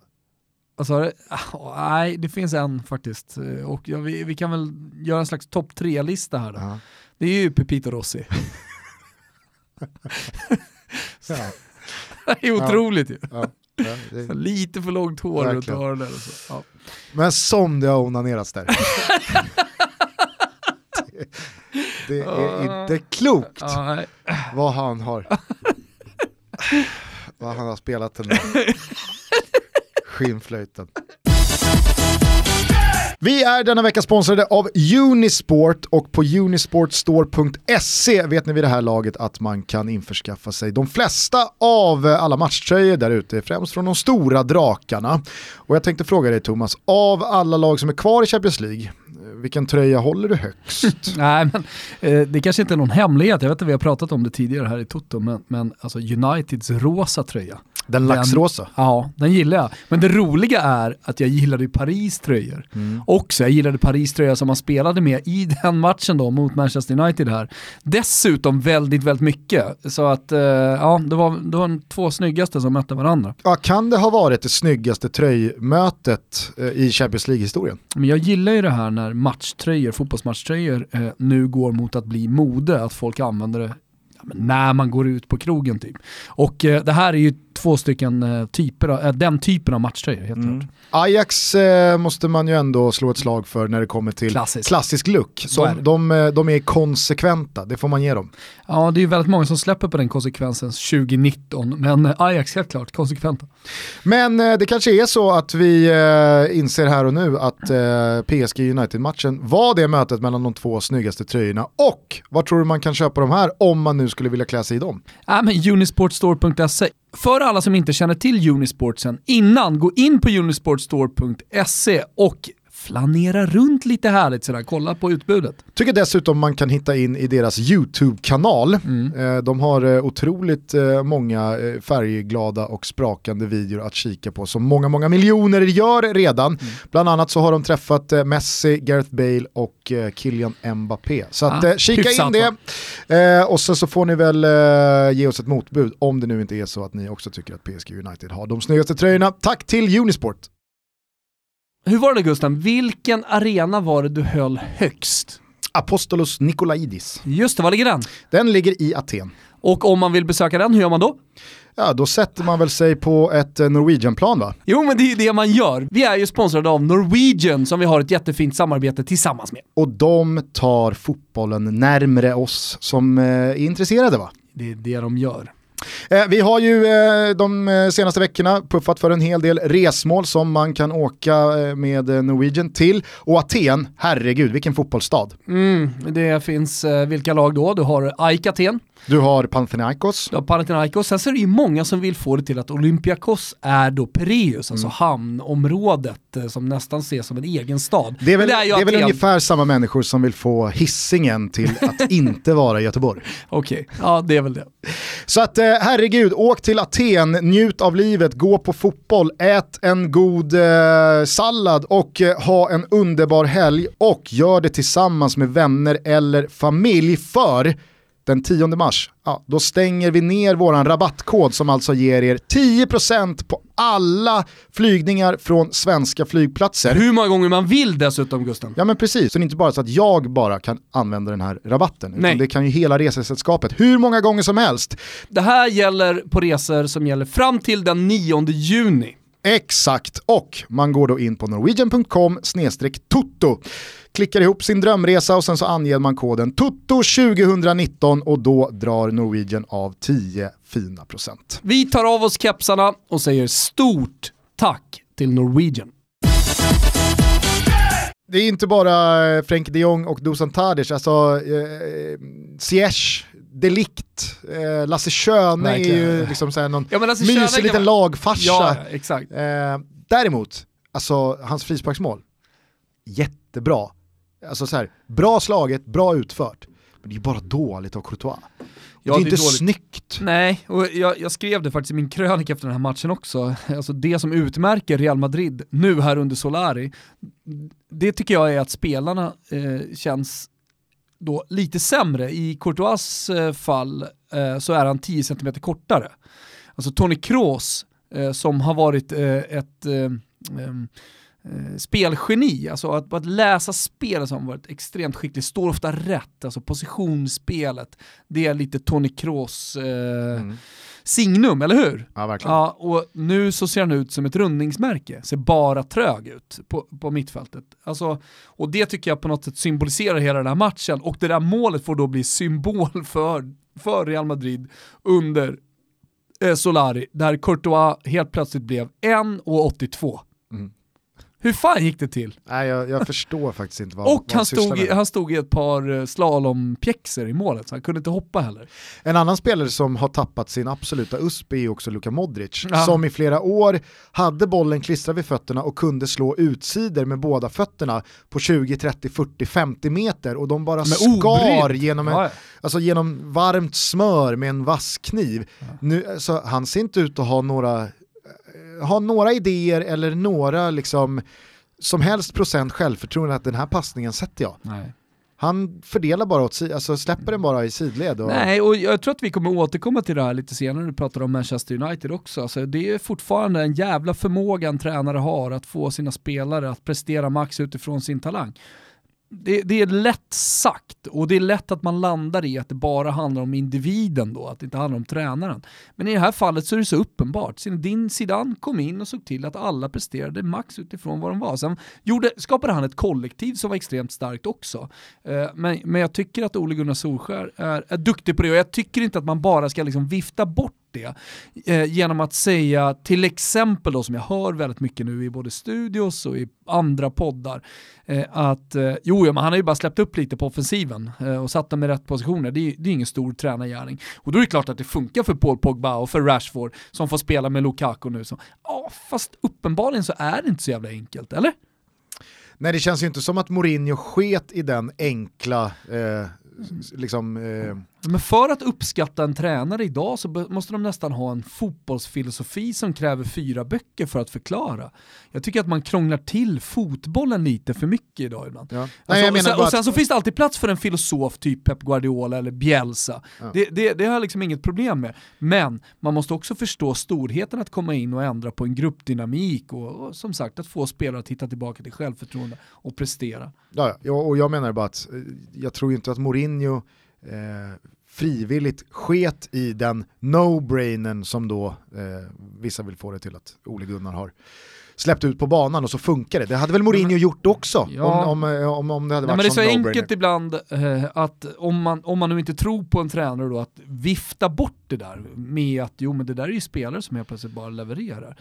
Speaker 2: Alltså, ah, nej, det finns en faktiskt. Eh, Och ja, vi, vi kan väl göra en slags topp tre-lista här då.
Speaker 1: Ja.
Speaker 2: Det är ju Pepito Rossi.
Speaker 1: Ja.
Speaker 2: det är otroligt ju.
Speaker 1: Ja. Det-
Speaker 2: Lite för långt hår runt
Speaker 1: Verkligen.
Speaker 2: öronen. så. Ja.
Speaker 1: Men som det har onanerats där. det, är inte klokt vad han har vad han har spelat den där skinnflöjten. Vi är denna vecka sponsrade av Unisport och på unisportstore.se vet ni vid det här laget att man kan införskaffa sig de flesta av alla matchtröjor där ute, främst från de stora drakarna. Och jag tänkte fråga dig Thomas, av alla lag som är kvar i Champions League, vilken tröja håller du högst?
Speaker 2: Nej, men eh, det kanske inte är någon hemlighet, jag vet att vi har pratat om det tidigare här i Toto, men, men alltså Uniteds rosa tröja.
Speaker 1: Den laxrosa.
Speaker 2: Ja, den gillar jag. Men det roliga är att jag gillade Paris tröjor.
Speaker 1: Mm.
Speaker 2: Också, jag gillade Paris tröja som man spelade med i den matchen då mot Manchester United här. Dessutom väldigt, väldigt mycket. Så att, eh, ja, det var, det var de två snyggaste som mötte varandra.
Speaker 1: Ja, kan det ha varit det snyggaste tröjmötet eh, i Champions League-historien?
Speaker 2: Men jag gillar ju det här när matchtröjor, fotbollsmatchtröjor eh, nu går mot att bli mode, att folk använder det när man går ut på krogen typ. Och eh, det här är ju två stycken eh, typer av, eh, den typen av matchtröjor helt
Speaker 1: Mm.
Speaker 2: klart.
Speaker 1: Ajax eh, måste man ju ändå slå ett slag för när det kommer till
Speaker 2: Klassiskt.
Speaker 1: klassisk look.
Speaker 2: Så är
Speaker 1: De, de, eh, de är konsekventa, det får man ge dem.
Speaker 2: Ja, det är ju väldigt många som släpper på den konsekvensen 2019, men Ajax helt klart konsekventa.
Speaker 1: Men eh, det kanske är så att vi eh, inser här och nu att PSG United-matchen var det mötet mellan de två snyggaste tröjorna. Och vad tror du man kan köpa de här om man nu skulle vilja klä sig i dem?
Speaker 2: Ja, men Unisportstore.se. För alla som inte känner till Unisportsen innan, gå in på unisportstore.se och flanera runt lite härligt sådär, kolla på utbudet.
Speaker 1: Tycker dessutom man kan hitta in i deras YouTube-kanal. Eh, de har eh, otroligt eh, många färgglada och sprakande videor att kika på som många, många miljoner gör redan. Bland annat så har de träffat Messi, Gareth Bale och Kylian Mbappé. Så att,
Speaker 2: Ah,
Speaker 1: kika
Speaker 2: hyfsat,
Speaker 1: in det. Eh, och sen så får ni väl ge oss ett motbud om det nu inte är så att ni också tycker att PSG United har de snyggaste tröjorna. Tack till Unisport!
Speaker 2: Hur var det Gusten? Vilken arena var det du höll högst?
Speaker 1: Apostolos Nikolaidis.
Speaker 2: Just det, var ligger den?
Speaker 1: Den ligger i Aten.
Speaker 2: Och om man vill besöka den, hur gör man då?
Speaker 1: Ja, då sätter man väl sig på ett eh, Norwegian-plan va?
Speaker 2: Jo men det är ju det man gör. Vi är ju sponsrade av Norwegian som vi har ett jättefint samarbete tillsammans med.
Speaker 1: Och de tar fotbollen närmre oss som eh, är intresserade va?
Speaker 2: Det är det de gör.
Speaker 1: Eh, vi har ju eh, de eh, senaste veckorna puffat för en hel del resmål som man kan åka med Norwegian till. Och Aten, herregud vilken fotbollsstad.
Speaker 2: Mm, det finns vilka lag då? Du har AIK Aten,
Speaker 1: du har Panathinaikos,
Speaker 2: du har Panathinaikos, sen så är det ju många som vill få det till att Olympiakos är då Pireus, alltså hamnområdet eh, som nästan ses som en egen stad.
Speaker 1: det är väl, det
Speaker 2: ju
Speaker 1: är väl
Speaker 2: Aten.
Speaker 1: ungefär samma människor som vill få hissingen till att inte vara Göteborg.
Speaker 2: Okej, ja det är väl det.
Speaker 1: Så att eh, herregud, åk till Aten, njut av livet, gå på fotboll, ät en god eh, sallad och eh, ha en underbar helg och gör det tillsammans med vänner eller familj för den 10 mars, ja, då stänger vi ner våran rabattkod som alltså ger er 10% på alla flygningar från svenska flygplatser.
Speaker 2: Hur många gånger man vill dessutom Gusten.
Speaker 1: Ja men precis, så det är inte bara så att jag bara kan använda den här rabatten,
Speaker 2: Nej.
Speaker 1: det kan ju hela resesällskapet hur många gånger som helst.
Speaker 2: Det här gäller på resor som gäller fram till den 9 juni.
Speaker 1: Exakt, och man går då in på norwegian.com toto klickar ihop sin drömresa och sen så anger man koden TOTO2019 och då drar Norwegian av 10 fina procent.
Speaker 2: Vi tar av oss kepsarna och säger stort tack till Norwegian.
Speaker 1: Det är inte bara eh, Frenkie de Jong och Dusan Tadic, alltså eh, Ziyech, Delikt, eh, Lasse Schöne är ju
Speaker 2: Verkligen.
Speaker 1: liksom såhär någon
Speaker 2: Ja, men Schöne
Speaker 1: mysig
Speaker 2: kan
Speaker 1: liten
Speaker 2: man-
Speaker 1: lagfarsa.
Speaker 2: Ja, exakt.
Speaker 1: Eh, däremot, alltså hans frisparksmål, jättebra. Alltså så här, bra slaget, bra utfört. Men det är ju bara dåligt av Courtois.
Speaker 2: Ja,
Speaker 1: det är
Speaker 2: det är
Speaker 1: inte
Speaker 2: dåligt.
Speaker 1: snyggt.
Speaker 2: Nej, och jag, jag skrev det faktiskt i min krönika efter den här matchen också. Alltså det som utmärker Real Madrid nu här under Solari, det tycker jag är att spelarna eh, känns då lite sämre. I Courtois eh, fall eh, så är han 10 cm kortare. Alltså Tony Kroos eh, som har varit ett spelgeni, alltså att, att läsa spel som har varit extremt skicklig, står ofta rätt, alltså positionsspelet, det är lite Tony Kroos eh,
Speaker 1: Mm
Speaker 2: signum, eller hur?
Speaker 1: Ja, verkligen.
Speaker 2: Ja, och nu så ser han ut som ett rundningsmärke, ser bara trög ut på, på mittfältet. Alltså, och det tycker jag på något sätt symboliserar hela den här matchen, och det där målet får då bli symbol för, för Real Madrid under eh, Solari, där Courtois helt plötsligt blev 1,82. Hur fan gick det till?
Speaker 1: Nej, jag, jag förstår faktiskt inte vad
Speaker 2: och
Speaker 1: vad
Speaker 2: han stod, i, han stod i ett par eh, slalompjäxor i målet, så han kunde inte hoppa heller.
Speaker 1: En annan spelare som har tappat sin absoluta USP är också Luka Modric,
Speaker 2: Ja.
Speaker 1: som i flera år hade bollen klistrad vid fötterna och kunde slå utsidor med båda fötterna på 20, 30, 40, 50 meter och de bara
Speaker 2: Men
Speaker 1: skar
Speaker 2: obrydd.
Speaker 1: genom, en,
Speaker 2: Ja, ja.
Speaker 1: alltså genom varmt smör med en vass kniv. Nu, alltså, han ser inte ut att ha några, ha några idéer eller några liksom, som helst procent självförtroende att den här passningen sätter jag.
Speaker 2: Nej.
Speaker 1: Han fördelar bara åt si- alltså släpper den bara i sidled. Och,
Speaker 2: Nej, och jag tror att vi kommer återkomma till det här lite senare när vi pratar om Manchester United också. Alltså, det är fortfarande en jävla förmåga en tränare har att få sina spelare att prestera max utifrån sin talang. Det, det är lätt sagt och det är lätt att man landar i att det bara handlar om individen då, att det inte handlar om tränaren. Men i det här fallet så är det så uppenbart. Din Zidane kom in och såg till att alla presterade max utifrån vad de var. Sen gjorde, skapade han ett kollektiv som var extremt starkt också. Eh, men, men jag tycker att Ole Gunnar Solskär är, är duktig på det och jag tycker inte att man bara ska liksom vifta bort det eh, genom att säga till exempel då som jag hör väldigt mycket nu i både studios och i andra poddar eh, att eh, jo, ja, men han har ju bara släppt upp lite på offensiven eh, och satt dem i rätt positioner. Det är, det är ingen stor tränargärning. Och då är det klart att det funkar för Paul Pogba och för Rashford som får spela med Lukaku nu. Så, ja, fast uppenbarligen så är det inte så jävla enkelt, eller?
Speaker 1: Nej det känns ju inte som att Mourinho sket i den enkla, eh, liksom, eh,
Speaker 2: men för att uppskatta en tränare idag så måste de nästan ha en fotbollsfilosofi som kräver fyra böcker för att förklara. Jag tycker att man krånglar till fotbollen lite för mycket idag ibland.
Speaker 1: ja.
Speaker 2: Alltså,
Speaker 1: Nej,
Speaker 2: och, sen, och sen så finns det alltid plats för en filosof typ Pep Guardiola eller Bielsa.
Speaker 1: Ja.
Speaker 2: Det, det, det har jag liksom inget problem med. Men man måste också förstå storheten att komma in och ändra på en gruppdynamik och, och som sagt att få spelare att hitta tillbaka till självförtroende och prestera.
Speaker 1: Ja, och jag menar bara att eh, jag tror inte att Mourinho eh, frivilligt sket i den no-brainen som då eh, vissa vill få det till att Ole Gunnar har släppt ut på banan och så funkar det. Det hade väl Mourinho gjort också
Speaker 2: Ja.
Speaker 1: om, om, eh, om, om det hade
Speaker 2: Nej,
Speaker 1: varit
Speaker 2: men det är så
Speaker 1: som no-brainer.
Speaker 2: enkelt ibland eh, att om man, om man nu inte tror på en tränare då att vifta bort det där med att jo men det där är ju spelare som helt plötsligt bara levererar.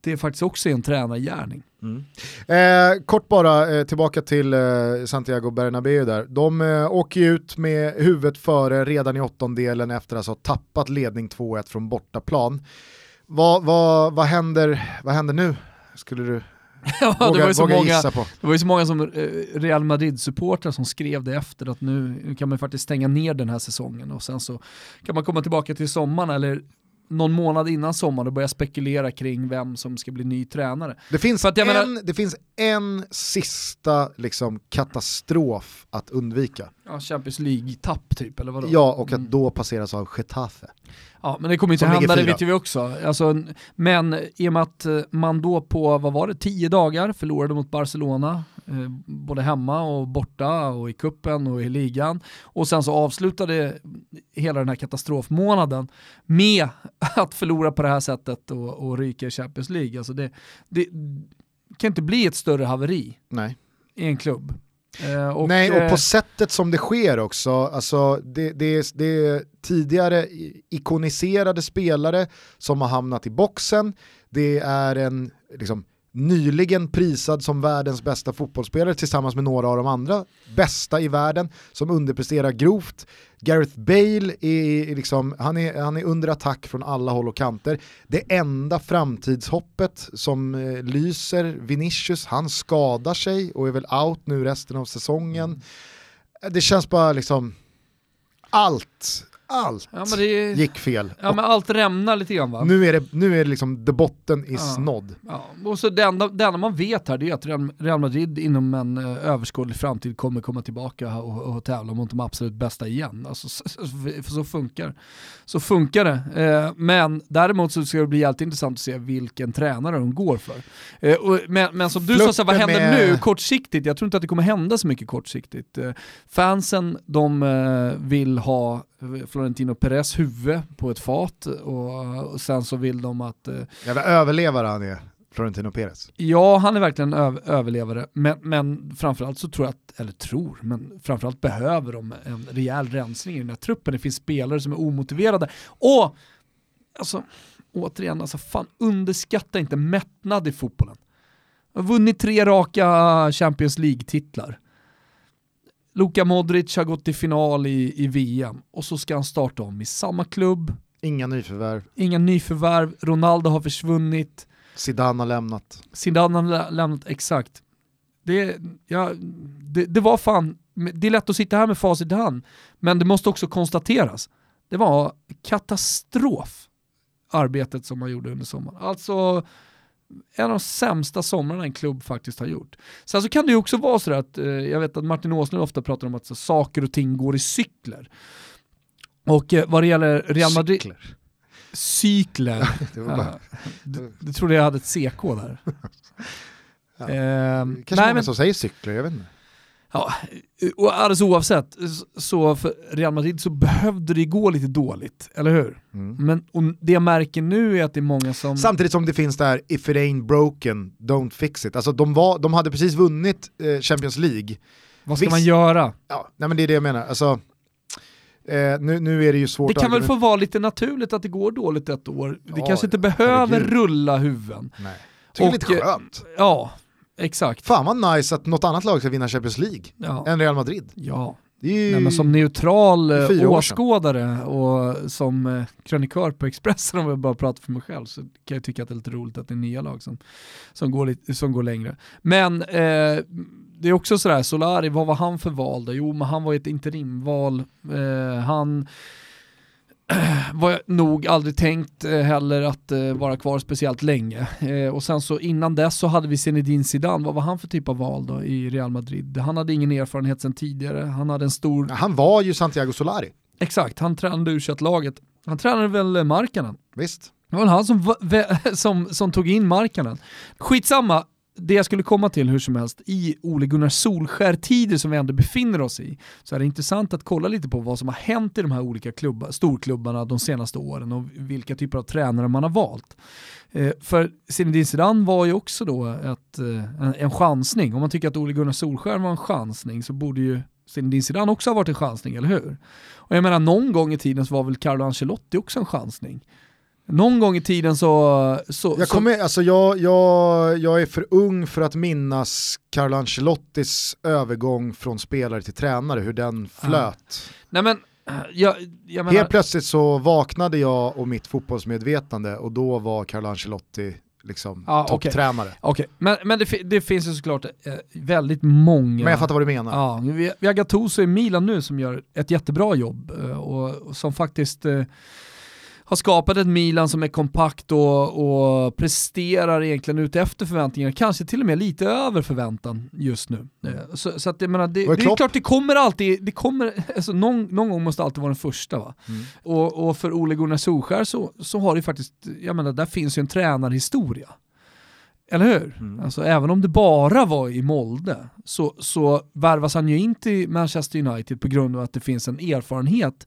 Speaker 2: Det är faktiskt också en tränargärning.
Speaker 1: Mm. Eh, kort bara eh, tillbaka till eh, Santiago Bernabéu där. De eh, åker ju ut med huvudet före redan i åttondelen efter att ha tappat ledning 2-1 från bortaplan. Vad, vad, vad, händer, vad händer nu, skulle du
Speaker 2: Ja, det, var ju så många,
Speaker 1: gissa på.
Speaker 2: det var ju så många som, eh, Real Madrid-supportrar som skrev det efter att nu nu kan man faktiskt stänga ner den här säsongen och sen så kan man komma tillbaka till sommaren eller någon månad innan sommaren och börja spekulera kring vem som ska bli ny tränare.
Speaker 1: Det finns, en,
Speaker 2: menar-
Speaker 1: det finns en sista liksom, katastrof att undvika.
Speaker 2: Ja, Champions League-tapp typ, eller vadå?
Speaker 1: Ja, och att
Speaker 2: Mm.
Speaker 1: då passeras av Getafe.
Speaker 2: Ja, men det kommer inte hända, det vet vi också. Alltså, men i och med att eh, man då på, vad var det, tio dagar förlorade mot Barcelona, eh, både hemma och borta och i kuppen och i ligan. Och sen så avslutade hela den här katastrofmånaden med att förlora på det här sättet och, och ryka i Champions League. Alltså det, det kan inte bli ett större haveri
Speaker 1: Nej.
Speaker 2: i en klubb. Eh, och,
Speaker 1: Nej, och
Speaker 2: eh,
Speaker 1: på sättet som det sker också, alltså det, det, är- det är tidigare ikoniserade spelare som har hamnat i boxen, det är en liksom, nyligen prisad som världens bästa fotbollsspelare tillsammans med några av de andra bästa i världen som underpresterar grovt. Gareth Bale är, liksom, han är, han är under attack från alla håll och kanter. Det enda framtidshoppet som eh, lyser, Vinicius, han skadar sig och är väl out nu resten av säsongen. Det känns bara liksom, allt, allt
Speaker 2: ja, det,
Speaker 1: gick fel.
Speaker 2: ja, men allt rämnar lite grann va?
Speaker 1: Nu är det, nu är det liksom, the botten is
Speaker 2: Ja.
Speaker 1: nådd.
Speaker 2: Ja, och så det enda, det enda man vet här det är att Real- Madrid inom en eh, överskådlig framtid kommer komma tillbaka och, och tävla mot de absolut bästa igen. Alltså, så, så, för så funkar Så funkar det. Eh, men däremot så ska det bli jävligt intressant att se vilken tränare de går för. Eh, och, men, men som du sa, så här, vad händer
Speaker 1: med-
Speaker 2: nu kortsiktigt? Jag tror inte att det kommer hända så mycket kortsiktigt. Eh, fansen, de eh, vill ha Florentino Perez huvud på ett fat och, och sen så vill de att eh,
Speaker 1: Jävla överlevare han är, Florentino Perez.
Speaker 2: Ja, han är verkligen en öv- överlevare, men, men framförallt så tror jag att, eller tror, men framförallt behöver de en rejäl rensning i den här truppen. Det finns spelare som är omotiverade. Och, alltså, återigen, alltså fan underskatta inte mättnad i fotbollen. Har vunnit tre raka Champions League-titlar. Luka Modric har gått till final i, i VM och så ska han starta om i samma klubb,
Speaker 1: Inga nyförvärv,
Speaker 2: inga nyförvärv, Ronaldo har försvunnit,
Speaker 1: Zidane har lämnat.
Speaker 2: Zidane har lä- lämnat exakt. Det, ja, det, det var fan, det är lätt att sitta här med facit i hand, men det måste också konstateras. Det var katastrof, arbetet som man gjorde under sommaren. Alltså en av de sämsta somrarna en klubb faktiskt har gjort. Sen så kan det ju också vara så att, eh, jag vet att Martin Åslund ofta pratar om att så, saker och ting går i cykler. Och eh, vad det gäller Real Madrid...
Speaker 1: Cykler.
Speaker 2: Cykler.
Speaker 1: Det var bara,
Speaker 2: Ja, du, du trodde jag hade ett CK där.
Speaker 1: Ja.
Speaker 2: Ehm,
Speaker 1: kanske
Speaker 2: nej,
Speaker 1: många
Speaker 2: men,
Speaker 1: som säger cykler, jag vet inte.
Speaker 2: Ja, och alldeles oavsett, så för Real Madrid så behövde det gå lite dåligt, eller hur?
Speaker 1: Mm.
Speaker 2: Men och det jag märker nu är att det är många som...
Speaker 1: Samtidigt som det finns det här if it ain't broken, don't fix it. Alltså de, var, de hade precis vunnit eh, Champions League.
Speaker 2: vad ska
Speaker 1: visst.
Speaker 2: man göra?
Speaker 1: Ja, nej men det är det jag menar. Alltså, eh, nu, nu är det ju svårt
Speaker 2: Det kan väl
Speaker 1: argument-
Speaker 2: få vara lite naturligt att det går dåligt ett år. Vi
Speaker 1: Ja,
Speaker 2: kanske inte
Speaker 1: ja,
Speaker 2: behöver
Speaker 1: herregud.
Speaker 2: rulla huvuden.
Speaker 1: Nej. Det är lite
Speaker 2: Och, eh,
Speaker 1: skönt.
Speaker 2: Ja, exakt.
Speaker 1: Fan vad nice att något annat lag ska vinna Champions League
Speaker 2: Ja.
Speaker 1: än Real Madrid.
Speaker 2: ja.
Speaker 1: Det är ju...
Speaker 2: Nej, men som neutral åskådare och som eh, krönikör på Expressen, om jag bara pratar för mig själv, så kan jag tycka att det är lite roligt att det är nya lag som, som, går, lite, som går längre. Men eh, det är också sådär, Solari, vad var han för val då? Jo, men han var ju ett interimval. Eh, han var nog aldrig tänkt eh, heller att eh, vara kvar speciellt länge. Eh, och sen så innan dess så hade vi Zinedine Zidane, vad var han för typ av val då i Real Madrid? Han hade ingen erfarenhet sedan tidigare, han hade en stor...
Speaker 1: Han var ju Santiago Solari,
Speaker 2: Exakt, han tränade u laget Han tränade väl Markkanen?
Speaker 1: visst?
Speaker 2: Det var han som, som, som tog in Markkanen. Skitsamma, det jag skulle komma till hur som helst, i Ole Gunnar Solskär-tider som vi ändå befinner oss i, så är det intressant att kolla lite på vad som har hänt i de här olika klubba, storklubbarna de senaste åren och vilka typer av tränare man har valt. Eh, för Zinedine Zidane var ju också då ett, eh, en, en chansning. Om man tycker att Ole Gunnar Solskär var en chansning så borde ju Zinedine Zidane också ha varit en chansning, eller hur? Och jag menar, någon gång i tiden så var väl Carlo Ancelotti också en chansning. Någon gång i tiden så... så,
Speaker 1: Jag,
Speaker 2: så
Speaker 1: kommer, alltså jag, jag, jag är för ung för att minnas Carlo Ancelottis övergång från spelare till tränare, hur den flöt.
Speaker 2: nej men, jag, jag menar,
Speaker 1: Helt plötsligt så vaknade jag och mitt fotbollsmedvetande och då var Carlo Ancelotti liksom,
Speaker 2: okej.
Speaker 1: topptränare.
Speaker 2: Okej, men, men det, det finns ju såklart eh, väldigt många...
Speaker 1: Men jag fattar vad du menar.
Speaker 2: Ja, vi, vi har Gattuso i Milan nu som gör ett jättebra jobb eh, och, och som faktiskt eh, har skapat ett Milan som är kompakt och, och presterar egentligen ut efter förväntningarna, kanske till och med lite över förväntan just nu. Eh, Så, så att jag menar, det, det är klart det kommer alltid, det kommer, alltså någon, någon gång måste alltid vara den första va.
Speaker 1: Mm.
Speaker 2: Och, och för Ole Gunnar Solskär så, så har det faktiskt, jag menar där finns ju en tränarhistoria. Eller hur?
Speaker 1: Mm.
Speaker 2: Alltså, även om det bara var i Molde så, så värvas han ju in till Manchester United på grund av att det finns en erfarenhet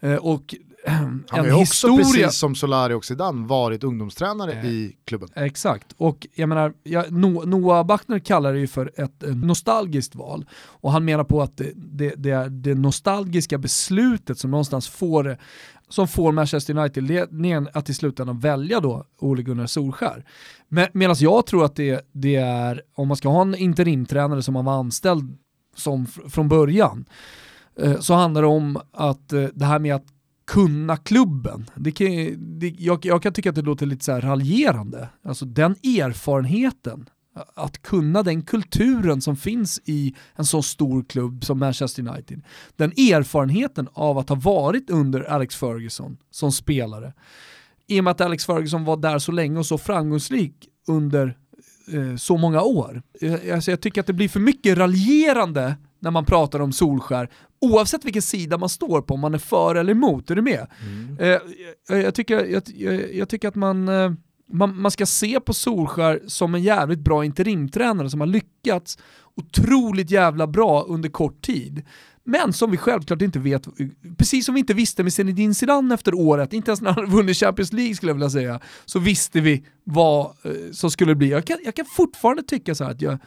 Speaker 2: eh, och
Speaker 1: Han har ju också,
Speaker 2: historia.
Speaker 1: precis som Solari och Zidane, varit ungdomstränare
Speaker 2: Eh.
Speaker 1: i klubben.
Speaker 2: Exakt, och jag menar, jag, No- Noah Bachner kallar det ju för ett eh, nostalgiskt val. Och han menar på att det, det, det är det nostalgiska beslutet som någonstans får, som får Manchester United-ledningen att i slutändan välja då Ole Gunnar Solskär. Men, Medan jag tror att det, det är, om man ska ha en interimtränare som man var anställd som fr- från början, eh, så handlar det om att eh, det här med att kunna klubben. Det kan, det, jag, jag kan tycka att det låter lite så här raljerande. Alltså den erfarenheten, att kunna den kulturen som finns i en så stor klubb som Manchester United. Den erfarenheten av att ha varit under Alex Ferguson som spelare. I och med att Alex Ferguson var där så länge och så framgångsrik under eh, så många år. Eh, alltså jag tycker att det blir för mycket raljerande när man pratar om Solskär, oavsett vilken sida man står på, om man är för eller emot, är du med? Eh, jag, jag, tycker, jag, jag, tycker att man, eh, man, man ska se på Solskär som en jävligt bra interimtränare som har lyckats otroligt jävla bra under kort tid. Men som vi självklart inte vet, precis som vi inte visste med Zinedine Zidane efter året, inte ens när han vunnit Champions League skulle jag vilja säga, så visste vi vad eh, som skulle bli. Jag kan, jag kan fortfarande tycka så här att jag,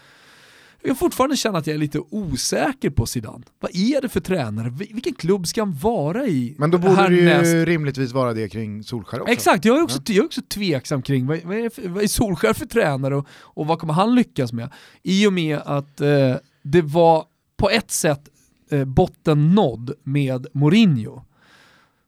Speaker 2: jag kan fortfarande känna att jag är lite osäker på Zidane. Vad är det för tränare? Vil- Vilken klubb ska han vara i?
Speaker 1: Men då borde det ju
Speaker 2: härnäst?
Speaker 1: rimligtvis vara det kring Solskär också.
Speaker 2: Exakt, jag är också, jag är också tveksam kring vad, vad, är, för- vad är Solskär för tränare och, och vad kommer han lyckas med? I och med att eh, det var på ett sätt eh, botten nådd med Mourinho.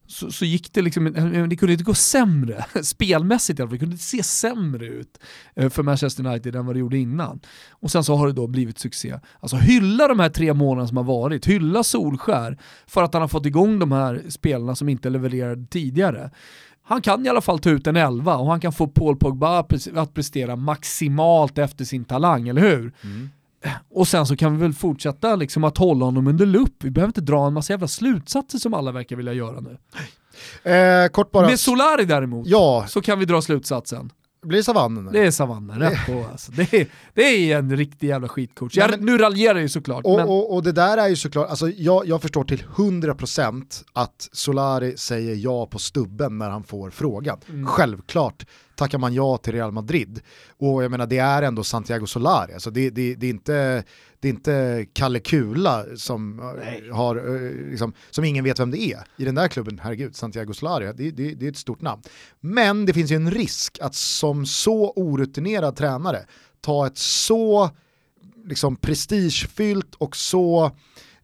Speaker 2: Så, så gick det liksom, eh, eh, det kunde inte gå sämre, spelmässigt i alla fall, det kunde inte se sämre ut eh, för Manchester United än vad det gjorde innan. Och sen så har det då blivit succé. Alltså hylla de här tre månaderna som har varit, hylla Solskär för att han har fått igång de här spelarna som inte levererade tidigare. Han kan i alla fall ta ut en elva och han kan få Paul Pogba att prestera maximalt efter sin talang, eller hur?
Speaker 1: Mm.
Speaker 2: Och sen så kan vi väl fortsätta liksom att hålla honom under lupp. Vi behöver inte dra en massa jävla slutsatser som alla verkar vilja göra nu.
Speaker 1: Eh, kort bara,
Speaker 2: Med Solari däremot,
Speaker 1: ja,
Speaker 2: så kan vi dra slutsatsen.
Speaker 1: Blir det savannen? eller?
Speaker 2: Det är savannen, rätt på alltså. det, är, det är en riktig jävla skitcoach. Jag,
Speaker 1: men-
Speaker 2: nu raljerar jag ju såklart,
Speaker 1: Och,
Speaker 2: men
Speaker 1: och, och det där är ju såklart, alltså jag, jag förstår till 100% att Solari säger ja på stubben när han får frågan.
Speaker 2: Mm.
Speaker 1: Självklart tackar man ja till Real Madrid. Och jag menar det är ändå Santiago Solari, alltså det, det, det, är, inte, det är inte Kalle Kula som, eh, har, eh, liksom, som ingen vet vem det är i den där klubben. Herregud, Santiago Solari, det, det, det är ett stort namn. Men det finns ju en risk att som så orutinerad tränare ta ett så liksom prestigefyllt och så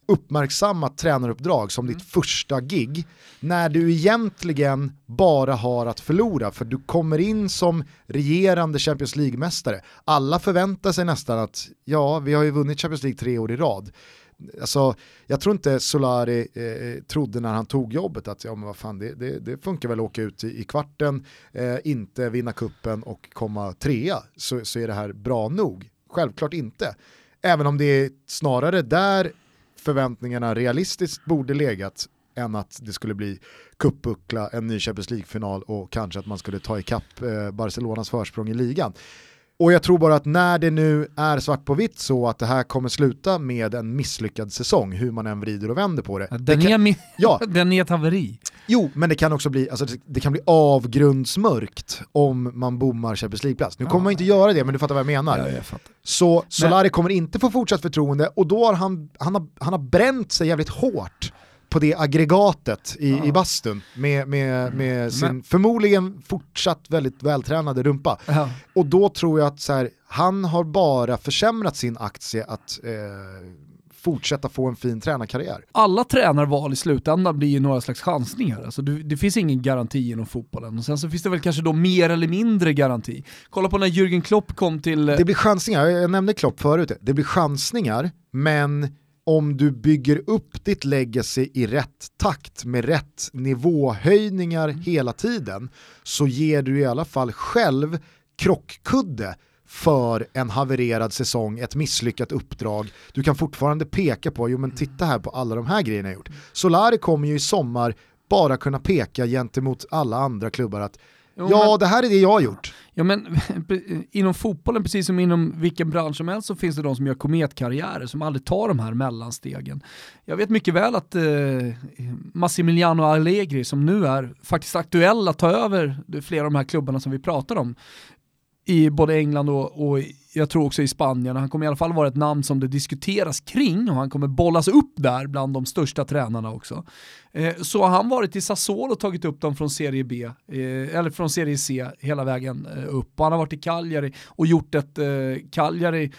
Speaker 1: uppmärksammat tränaruppdrag som ditt första gig när du egentligen bara har att förlora för du kommer in som regerande Champions League-mästare. Alla förväntar sig nästan att ja, vi har ju vunnit Champions League tre år i rad. Alltså, jag tror inte Solari eh, trodde när han tog jobbet att ja, men vad fan, det, det, det funkar väl att åka ut i, i kvarten, eh, inte vinna kuppen och komma trea så, så är det här bra nog. Självklart inte. Även om det är snarare där förväntningarna realistiskt borde legat än att det skulle bli kuppbuckla, en ny Champions League-final och kanske att man skulle ta ikapp eh, Barcelonas försprång i ligan. Och jag tror bara att när det nu är svart på vitt så att det här kommer sluta med en misslyckad säsong, hur man än vrider och vänder på det.
Speaker 2: den,
Speaker 1: det kan,
Speaker 2: är,
Speaker 1: ja,
Speaker 2: den är ett haveri.
Speaker 1: Jo, men det kan också bli, alltså, det- kan bli avgrundsmörkt om man bommar Champions League-plats. Nu kommer
Speaker 2: Ja.
Speaker 1: man inte göra det, men du fattar vad jag menar.
Speaker 2: Ja, jag.
Speaker 1: Så Solari kommer inte få fortsatt förtroende och då har han, han, har, han har bränt sig jävligt hårt på det aggregatet i,
Speaker 2: Ja.
Speaker 1: i bastun med, med, med sin förmodligen fortsatt väldigt vältränade rumpa.
Speaker 2: Ja.
Speaker 1: Och då tror jag att så här, han har bara försämrat sin aktie att eh, fortsätta få en fin tränarkarriär.
Speaker 2: Alla tränarval i slutändan blir ju några slags chansningar. Alltså det, det finns ingen garanti inom fotbollen. Och sen så finns det väl kanske då mer eller mindre garanti. Kolla på när Jürgen Klopp kom till...
Speaker 1: Det blir chansningar, jag nämnde Klopp förut, det blir chansningar, men om du bygger upp ditt legacy i rätt takt med rätt nivåhöjningar hela tiden så ger du i alla fall själv krockkudde för en havererad säsong, ett misslyckat uppdrag. Du kan fortfarande peka på, jo men titta här på alla de här grejerna jag gjort. Solari kommer ju i sommar bara kunna peka gentemot alla andra klubbar att Jo, ja, men, det här är det jag har gjort.
Speaker 2: Ja, men, inom fotbollen, precis som inom vilken bransch som helst, så finns det de som gör kometkarriärer, som aldrig tar de här mellanstegen. Jag vet mycket väl att eh, Massimiliano Allegri, som nu är faktiskt aktuell att ta över flera av de här klubbarna som vi pratar om, i både England och, och jag tror också i Spanien. Han kommer i alla fall vara ett namn som det diskuteras kring och han kommer bollas upp där bland de största tränarna också. Eh, så har han varit i Sassuolo och tagit upp dem från Serie B, eh, eller från Serie C hela vägen eh, upp. Och han har varit i Cagliari och gjort ett eh, Cagliari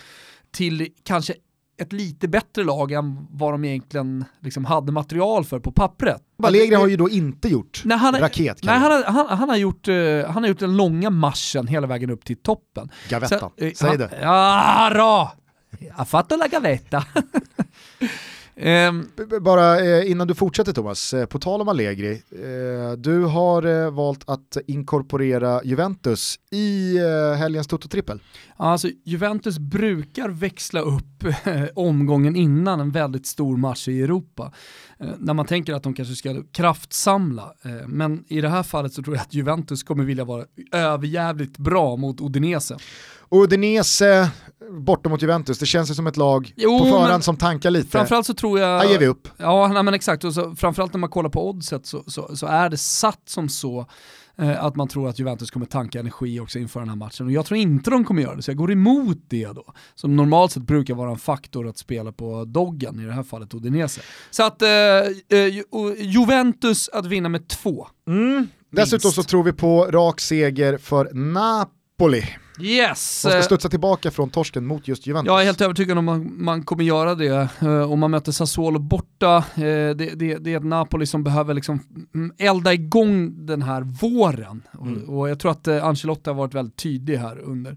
Speaker 2: till kanske ett lite bättre lag än vad de egentligen liksom hade material för på pappret.
Speaker 1: Allegri har ju då inte gjort nej, han, raket.
Speaker 2: Nej, han, har, han, han, har gjort, uh, han har gjort den långa marschen hela vägen upp till toppen.
Speaker 1: Gavetta, Så, uh, säg det.
Speaker 2: Ja, bra! Ha fatto la gavetta.
Speaker 1: Um, Bara eh, innan du fortsätter Thomas, eh, på tal om Allegri, eh, du har eh, valt att inkorporera Juventus i eh, helgens Toto-trippel.
Speaker 2: Alltså Juventus brukar växla upp eh, omgången innan en väldigt stor match i Europa. när man tänker att de kanske ska kraftsamla. men i det här fallet så tror jag att Juventus kommer vilja vara överjävligt bra mot Udinese.
Speaker 1: Och Udinese borta mot Juventus, det känns ju som ett lag jo, på förhand som tankar lite.
Speaker 2: Framförallt så tror jag...
Speaker 1: Här ger vi upp.
Speaker 2: Ja, nej, men exakt. Och så, framförallt när man kollar på oddset så, så, så är det satt som så eh, att man tror att Juventus kommer tanka energi också inför den här matchen. Och jag tror inte de kommer göra det, så jag går emot det då. Som normalt sett brukar vara en faktor att spela på Doggan, i det här fallet Udinese. Så att eh, eh, Juventus att vinna med två.
Speaker 1: Mm. Dessutom så tror vi på rak seger för Napoli.
Speaker 2: Yes!
Speaker 1: De ska studsa tillbaka från torsken mot just Juventus.
Speaker 2: Jag är helt övertygad om att man, man kommer göra det. Uh, om man möter Sassuolo borta, uh, det, det, det, är ett Napoli som behöver liksom mm, elda igång den här våren. Mm. Och, och, jag tror att uh, Ancelotti har varit väldigt tydlig här under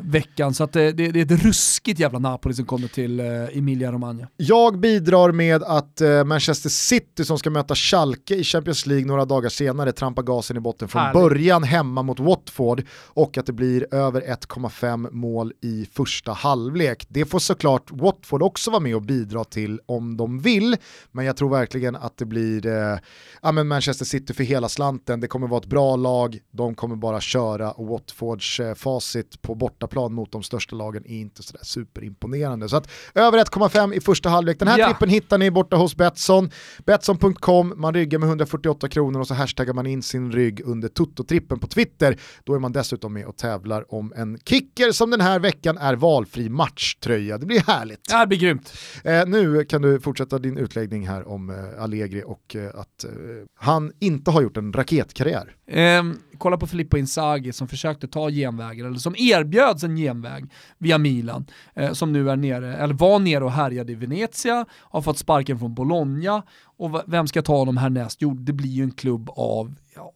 Speaker 2: veckan. Så att, det, det, är ett ruskigt jävla Napoli som kommer till Emilia Romagna.
Speaker 1: Jag bidrar med att Manchester City som ska möta Schalke i Champions League några dagar senare trampar gasen i botten från Härligt. början hemma mot Watford och att det blir över 1,5 mål i första halvlek. Det får såklart Watford också vara med och bidra till om de vill, men jag tror verkligen att det blir eh, ja, men Manchester City för hela slanten. Det kommer vara ett bra lag, de kommer bara köra och Watfords eh, facit på bortaplan mot de största lagen är inte sådär superimponerande. Så att över 1,5 i första halvlek. Den här ja. trippen hittar ni borta hos Betsson. Betsson.com, man ryggar med 148 kronor och så hashtaggar man in sin rygg under Toto-trippen på Twitter. Då är man dessutom med och tävlar om en kicker som den här veckan är valfri matchtröja. Det blir härligt.
Speaker 2: Det blir grymt.
Speaker 1: Eh, nu kan du fortsätta din utläggning här om eh, Allegri och eh, att eh, han inte har gjort en raketkarriär.
Speaker 2: Um, kolla på Filippo Inzaghi som försökte ta genvägar, eller som erbjöds en genväg via Milan, eh, som nu är nere, eller var nere och härjade i Venezia, har fått sparken från Bologna, och vem ska ta honom härnäst? Jo, det blir ju en klubb av, ja,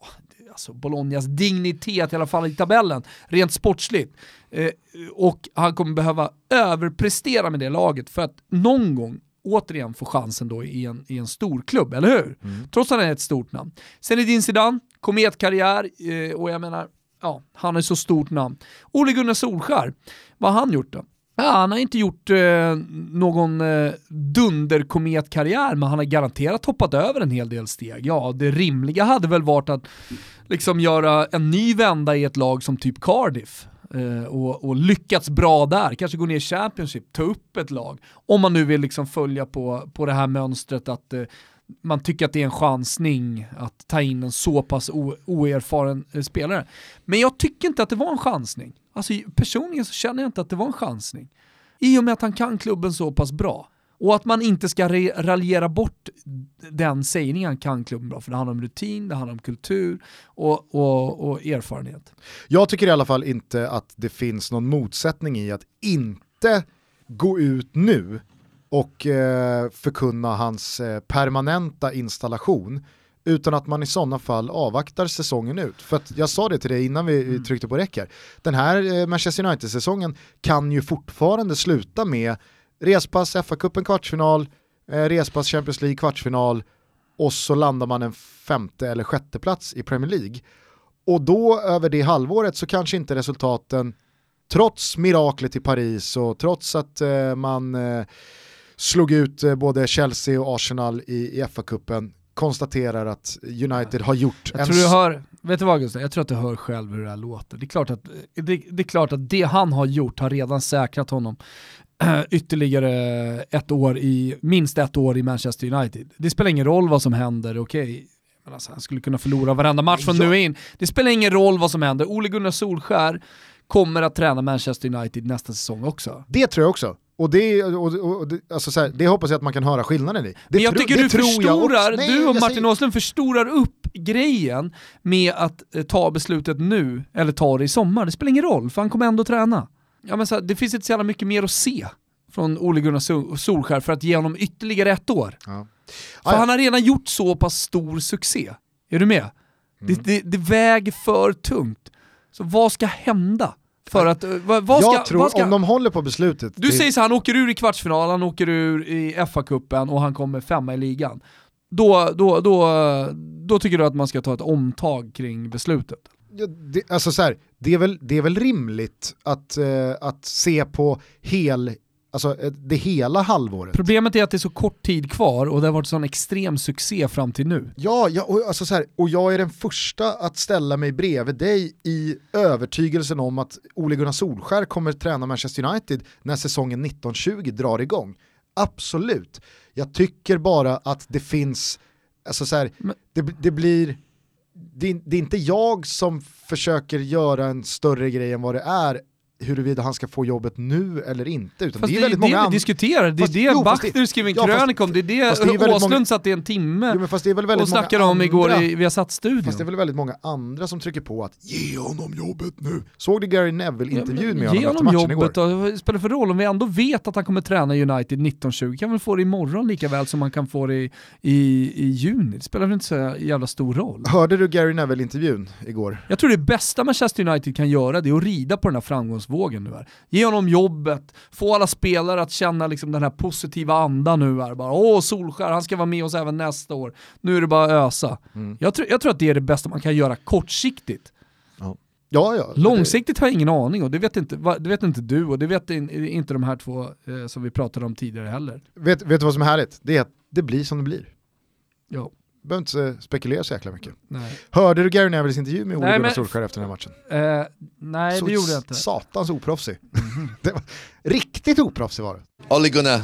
Speaker 2: alltså Bolognas dignitet i alla fall i tabellen, rent sportsligt. Eh, och han kommer behöva överprestera med det laget för att någon gång återigen få chansen då i en, i en stor klubb, eller hur? Mm. Trots att han är ett stort namn. Sen är din Zidane, kometkarriär, eh, och jag menar, ja, han är så stort namn. Ole Gunnar Solskär, vad har han gjort då? Ja, han har inte gjort eh, någon eh, dunderkometkarriär, men han har garanterat hoppat över en hel del steg. Ja, det rimliga hade väl varit att liksom göra en ny vända i ett lag som typ Cardiff. Eh, och, och, lyckats bra där, kanske gå ner i Championship, ta upp ett lag. Om man nu vill liksom följa på, på det här mönstret att eh, man tycker att det är en chansning att ta in en så pass oerfaren eh, spelare. Men jag tycker inte att det var en chansning. Alltså personligen så känner jag inte att det var en chansning. I och med att han kan klubben så pass bra. Och att man inte ska raljera bort den sägningen kan klubben bra, för det handlar om rutin, det handlar om kultur och, och, och erfarenhet.
Speaker 1: Jag tycker i alla fall inte att det finns någon motsättning i att inte gå ut nu och eh, förkunna hans eh, permanenta installation utan att man i sådana fall avvaktar säsongen ut. För att jag sa det till dig innan vi mm. tryckte på räcker. Den här eh, Manchester United-säsongen kan ju fortfarande sluta med respass FA-cupen kvartsfinal, eh, respass Champions League kvartsfinal och så landar man en femte eller sjätte plats i Premier League. Och då över det halvåret så kanske inte resultaten, trots miraklet i Paris och trots att eh, man eh, slog ut eh, både Chelsea och Arsenal i, i FA-cupen, konstaterar att United har gjort
Speaker 2: jag en... Tror du hör, vet du vad Gustav, jag tror att du hör själv hur det här låter. Det är, klart att, det, det är klart att det han har gjort har redan säkrat honom ytterligare ett år i, minst ett år i Manchester United. Det spelar ingen roll vad som händer, okej. Okay. Alltså, han skulle kunna förlora varenda match från nu in. Det spelar ingen roll vad som händer. Ole Gunnar Solskär kommer att träna Manchester United nästa säsong också.
Speaker 1: Det tror jag också. Och det, och, och, och, alltså så här, det hoppas jag att man kan höra skillnaden i. Det
Speaker 2: Men jag tro, tycker du förstorar, Nej, du och Martin säger... Åslund förstorar upp grejen med att eh, ta beslutet nu, eller ta det i sommar. Det spelar ingen roll, för han kommer ändå träna. Ja, men så här, det finns inte så jävla mycket mer att se från Ole Gunnar Solskär för att ge honom ytterligare ett år. Ja. För han har redan gjort så pass stor succé. Är du med? Mm. Det, det, det väger för tungt. Så vad ska hända? För att, vad, vad
Speaker 1: jag
Speaker 2: ska,
Speaker 1: tror, ska, om de håller på beslutet...
Speaker 2: Du säger så han åker ur i kvartsfinal, han åker ur i FA-cupen och han kommer femma i ligan. Då, då, då, då tycker du att man ska ta ett omtag kring beslutet?
Speaker 1: Det, alltså så här, det, är väl, det är väl rimligt att, eh, att se på hel Alltså eh, det hela halvåret.
Speaker 2: Problemet är att det är så kort tid kvar och det har varit sån extrem succé fram till nu.
Speaker 1: Ja, ja och, alltså så här, och jag är den första att ställa mig bredvid dig i övertygelsen om att Ole Gunnar Solskär kommer träna Manchester United när säsongen 1920 drar igång. Absolut. Jag tycker bara att det finns, alltså så här, Men... det, det blir, det, det är inte jag som försöker göra en större grej än vad det är huruvida han ska få jobbet nu eller inte. Utan
Speaker 2: fast det är väldigt det, många det vi diskuterar, det är det Bachter skrev en ja, krönika om, det är det, det Åslund många... satt i en timme jo, fast det är väl väldigt och snackade om igår i Viasat-studion.
Speaker 1: Fast det är väl väldigt många andra som trycker på att ge honom jobbet nu. Såg du Gary Neville-intervjun med honom efter matchen jobbet igår? Då,
Speaker 2: vad spelar för roll om vi ändå vet att han kommer träna United 1920, kan vi få det imorgon lika väl som man kan få det i, i, i juni. Det spelar väl inte så jävla stor roll.
Speaker 1: Hörde du Gary Neville-intervjun igår?
Speaker 2: Jag tror det bästa Manchester United kan göra det är att rida på den här framgångs framgångsvågen nu här. Ge honom jobbet, få alla spelare att känna liksom den här positiva andan nu här. Bara, Åh, Solskär, han ska vara med oss även nästa år. Nu är det bara att ösa. Mm. Jag, tror, jag tror att det är det bästa man kan göra kortsiktigt.
Speaker 1: Ja. Ja, ja.
Speaker 2: Långsiktigt har jag ingen aning och det vet inte, det vet inte du och det vet inte de här två eh, som vi pratade om tidigare heller.
Speaker 1: Vet, vet du vad som är härligt? Det är att det blir som det blir. Ja behöver inte spekulera så jäkla mycket. Nej. Hörde du Gary Nevilles intervju med Ole Gunnar Solskjaer efter den här matchen?
Speaker 2: Uh, nej, så det gjorde jag inte.
Speaker 1: Satans oproffsig. Mm -hmm. riktigt oproffsig var det.
Speaker 3: Ole Gunnar,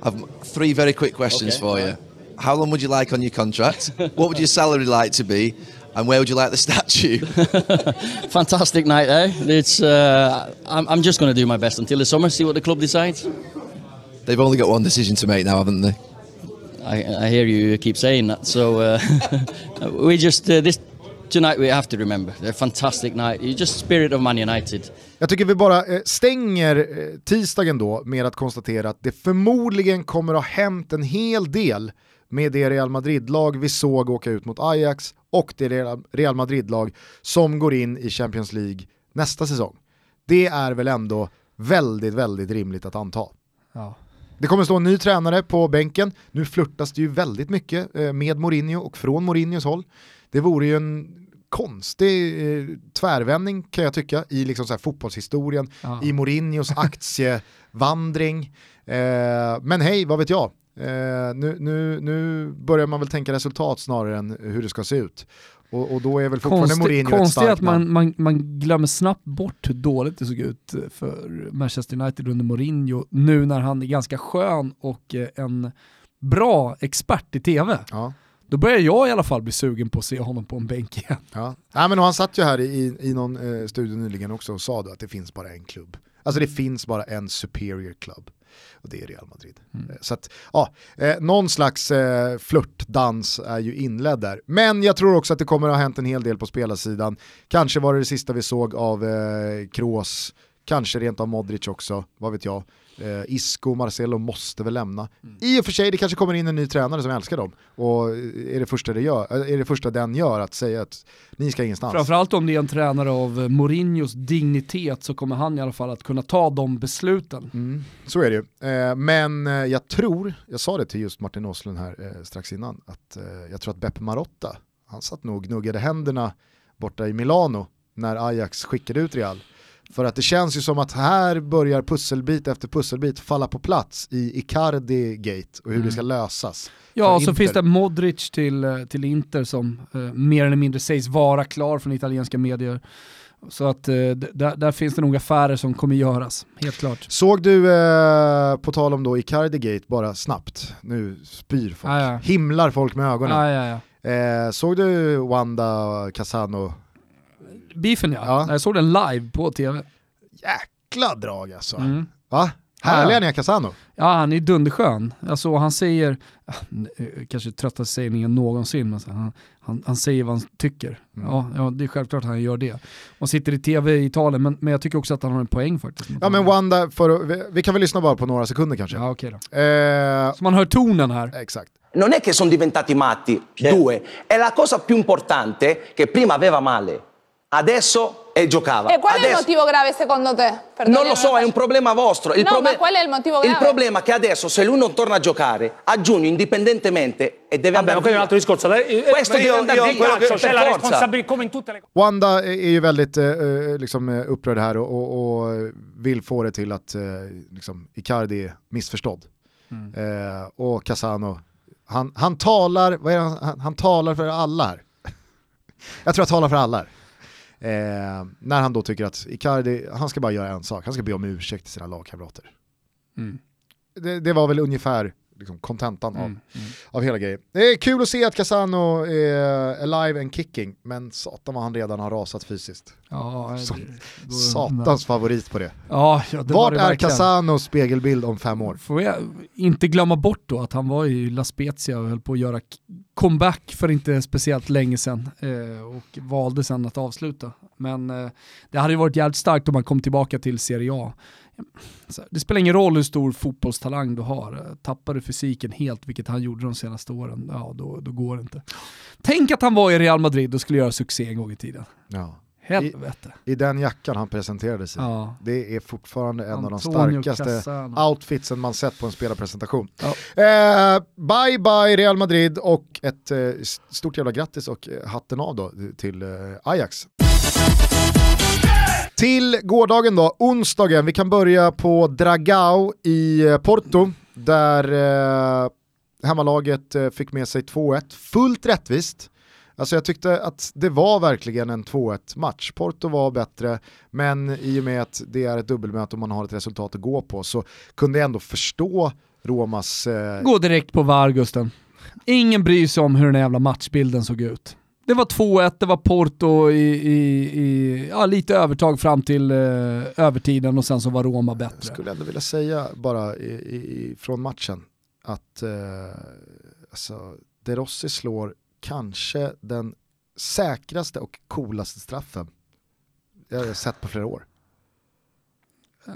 Speaker 3: I've three very quick questions okay, for you. How long would you like on your contract? What would your salary like to be? And where would you like the statue?
Speaker 4: Fantastic night, eh? It's. Uh, I'm, I'm just going to do my best until the summer. See what the club decides.
Speaker 3: They've only got one decision to make now, haven't they?
Speaker 4: I, I hear you keep saying that. So uh, we just uh, this tonight we have to remember. A fantastic night. You just spirit of Man United.
Speaker 1: Jag tycker vi bara eh, stänger eh, tisdagen då med att konstatera att det förmodligen kommer att ha hänt en hel del med det Real Madrid-lag vi såg åka ut mot Ajax och det Real Madrid-lag som går in i Champions League nästa säsong. Det är väl ändå väldigt, väldigt rimligt att anta. Ja. Det kommer stå en ny tränare på bänken. Nu flörtas det ju väldigt mycket eh, med Mourinho och från Mourinhos håll. Det vore ju en konstig eh, tvärvändning kan jag tycka i liksom så fotbollshistorien, ja. i Mourinhos aktievandring. Eh, men hej, vad vet jag? Eh, nu, nu, nu börjar man väl tänka resultat snarare än hur det ska se ut. Och, och, då är väl fortfarande Konstigt, Mourinho
Speaker 2: Konstigt ett att man, man, man, glömmer snabbt bort hur dåligt det såg ut för Manchester United under Mourinho nu när han är ganska skön och eh, en bra expert i tv. Ja. Då börjar jag i alla fall bli sugen på att se honom på en bänk igen.
Speaker 1: Ja. Ja, men han satt ju här i, i någon eh, studio nyligen också och sa att det finns bara en klubb. Alltså det finns bara en superior club och det är Real Madrid. Mm. Eh, så att, ja, eh, någon slags eh, flörtdans är ju inledd där. Men jag tror också att det kommer att ha hänt en hel del på spelarsidan. Kanske var det det sista vi såg av eh, Kroos, kanske rent av Modric också, vad vet jag. Eh, Isco, Marcelo måste väl lämna. I och för sig, det kanske kommer in en ny tränare som älskar dem. Och är det första, det gör, eh, är det första den gör att säga att ni ska ingenstans.
Speaker 2: Framförallt om det är en tränare av eh, Mourinhos dignitet så kommer han i alla fall att kunna ta de besluten.
Speaker 1: Mm, så är det ju. Eh, men eh, jag tror, jag sa det till just Martin Åslund här eh, strax innan, att eh, jag tror att Beppe Marotta, han satt nog och gnuggade händerna borta i Milano när Ajax skickade ut Real. För att det känns ju som att här börjar pusselbit efter pusselbit falla på plats i Icardi-gate och hur det ska lösas.
Speaker 2: Ja, och så finns det Modric till, eh, till Inter som eh, mer eller mindre sägs vara klar från italienska medier. Så att eh, där, där finns det nog affärer som kommer göras, helt klart.
Speaker 1: Såg du, eh, på tal om då Icardi-gate, bara snabbt, nu spyr folk,
Speaker 2: Ja, ja.
Speaker 1: himlar folk med ögonen.
Speaker 2: Ja, ja, ja.
Speaker 1: Eh, såg du Wanda Casano?
Speaker 2: Beefen ja.
Speaker 1: Ja.
Speaker 2: jag såg den live på tv.
Speaker 1: Jäkla drag alltså.
Speaker 2: Mm.
Speaker 1: Va? Härliga
Speaker 2: Ja.
Speaker 1: Nia Casano.
Speaker 2: Ja, han är dunderskön. Alltså, han säger, eh, kanske tröttaste sägningen någonsin, men han, han, han säger vad han tycker.
Speaker 1: Mm.
Speaker 2: Ja, ja, det är självklart att han gör det. Och sitter i tv i Italien, men, men jag tycker också att han har en poäng faktiskt.
Speaker 1: Ja men Wanda, för, vi, vi kan väl lyssna bara på några sekunder kanske.
Speaker 2: Ja, okej då.
Speaker 1: Eh,
Speaker 2: Så man hör tonen här.
Speaker 1: exakt.
Speaker 5: Non è che sono diventati matti, due. È la cosa più importante che prima aveva male, adesso e giocava.
Speaker 6: E qual è il
Speaker 5: Adesso-
Speaker 6: motivo grave secondo te? Perdoni,
Speaker 5: Non lo so, è un problema vostro. Il
Speaker 6: No,
Speaker 5: proble-
Speaker 6: ma qual è il motivo
Speaker 5: Il
Speaker 6: grave?
Speaker 5: problema è che adesso se lui non torna a giocare, a giugno indipendentemente e deve
Speaker 7: Vabbè,
Speaker 5: andare
Speaker 7: ma quello è un
Speaker 5: via.
Speaker 7: altro discorso. Eh,
Speaker 5: Questo deve
Speaker 7: io-
Speaker 5: andare
Speaker 7: io-
Speaker 5: per
Speaker 7: c'è la responsabilità come in tutte le cose.
Speaker 1: Wanda är ju väldigt eh, eh, liksom, eh, upprörd här och, och, vill få det till att eh, liksom, Icardi är missförstådd. Eh, och Casano, han, han, talar, vad är det, han, han, han talar för alla här. Jag tror jag talar för alla här. Eh, när han då tycker att Icardi, han ska bara göra en sak, han ska be om ursäkt till sina lagkamrater.
Speaker 2: Mm.
Speaker 1: Det, det var väl ungefär liksom, kontentan av,
Speaker 2: Mm, mm.
Speaker 1: av hela grejen. Det är kul att se att Casano är alive and kicking, men satan vad han redan har rasat fysiskt.
Speaker 2: Ja, det-
Speaker 1: Så-
Speaker 2: då-
Speaker 1: Satans favorit på det.
Speaker 2: Ja, ja, det var
Speaker 1: Vart
Speaker 2: det
Speaker 1: är. Casanos spegelbild om fem år?
Speaker 2: Får jag inte glömma bort då att han var i La Spezia och höll på att göra comeback för inte speciellt länge sedan eh, och valde sedan att avsluta. Men eh, det hade ju varit jävligt starkt om han kom tillbaka till Serie A. Det spelar ingen roll hur stor fotbollstalang du har. Eh, Tappar du fysiken helt, vilket han gjorde de senaste åren, ja då, då går det inte. Tänk att han var i Real Madrid och skulle göra succé en gång i tiden.
Speaker 1: Ja.
Speaker 2: Helvete.
Speaker 1: I den jackan han presenterade sig.
Speaker 2: Ja.
Speaker 1: Det är fortfarande en av de
Speaker 2: Antonio
Speaker 1: starkaste
Speaker 2: Cassano.
Speaker 1: outfitsen man sett på en spelarpresentation.
Speaker 2: Ja.
Speaker 1: Eh, bye bye Real Madrid och ett eh, stort jävla grattis och eh, hatten av då till eh, Ajax. Till gårdagen då, onsdagen, vi kan börja på Dragao i eh, Porto där eh, hemmalaget eh, fick med sig 2-1, fullt rättvist. Alltså jag tyckte att det var verkligen en 2-1 match. Porto var bättre, men i och med att det är ett dubbelmöte och man har ett resultat att gå på så kunde jag ändå förstå Romas... Eh,
Speaker 2: Gå direkt på VAR Gusten. Ingen bryr sig om hur den jävla matchbilden såg ut. Det var 2-1, det var Porto i, i, i ja, lite övertag fram till eh, övertiden och sen så var Roma
Speaker 1: jag
Speaker 2: bättre.
Speaker 1: skulle ändå vilja säga bara i, från matchen att eh, alltså, De Rossi slår kanske den säkraste och coolaste straffen jag har sett på flera år.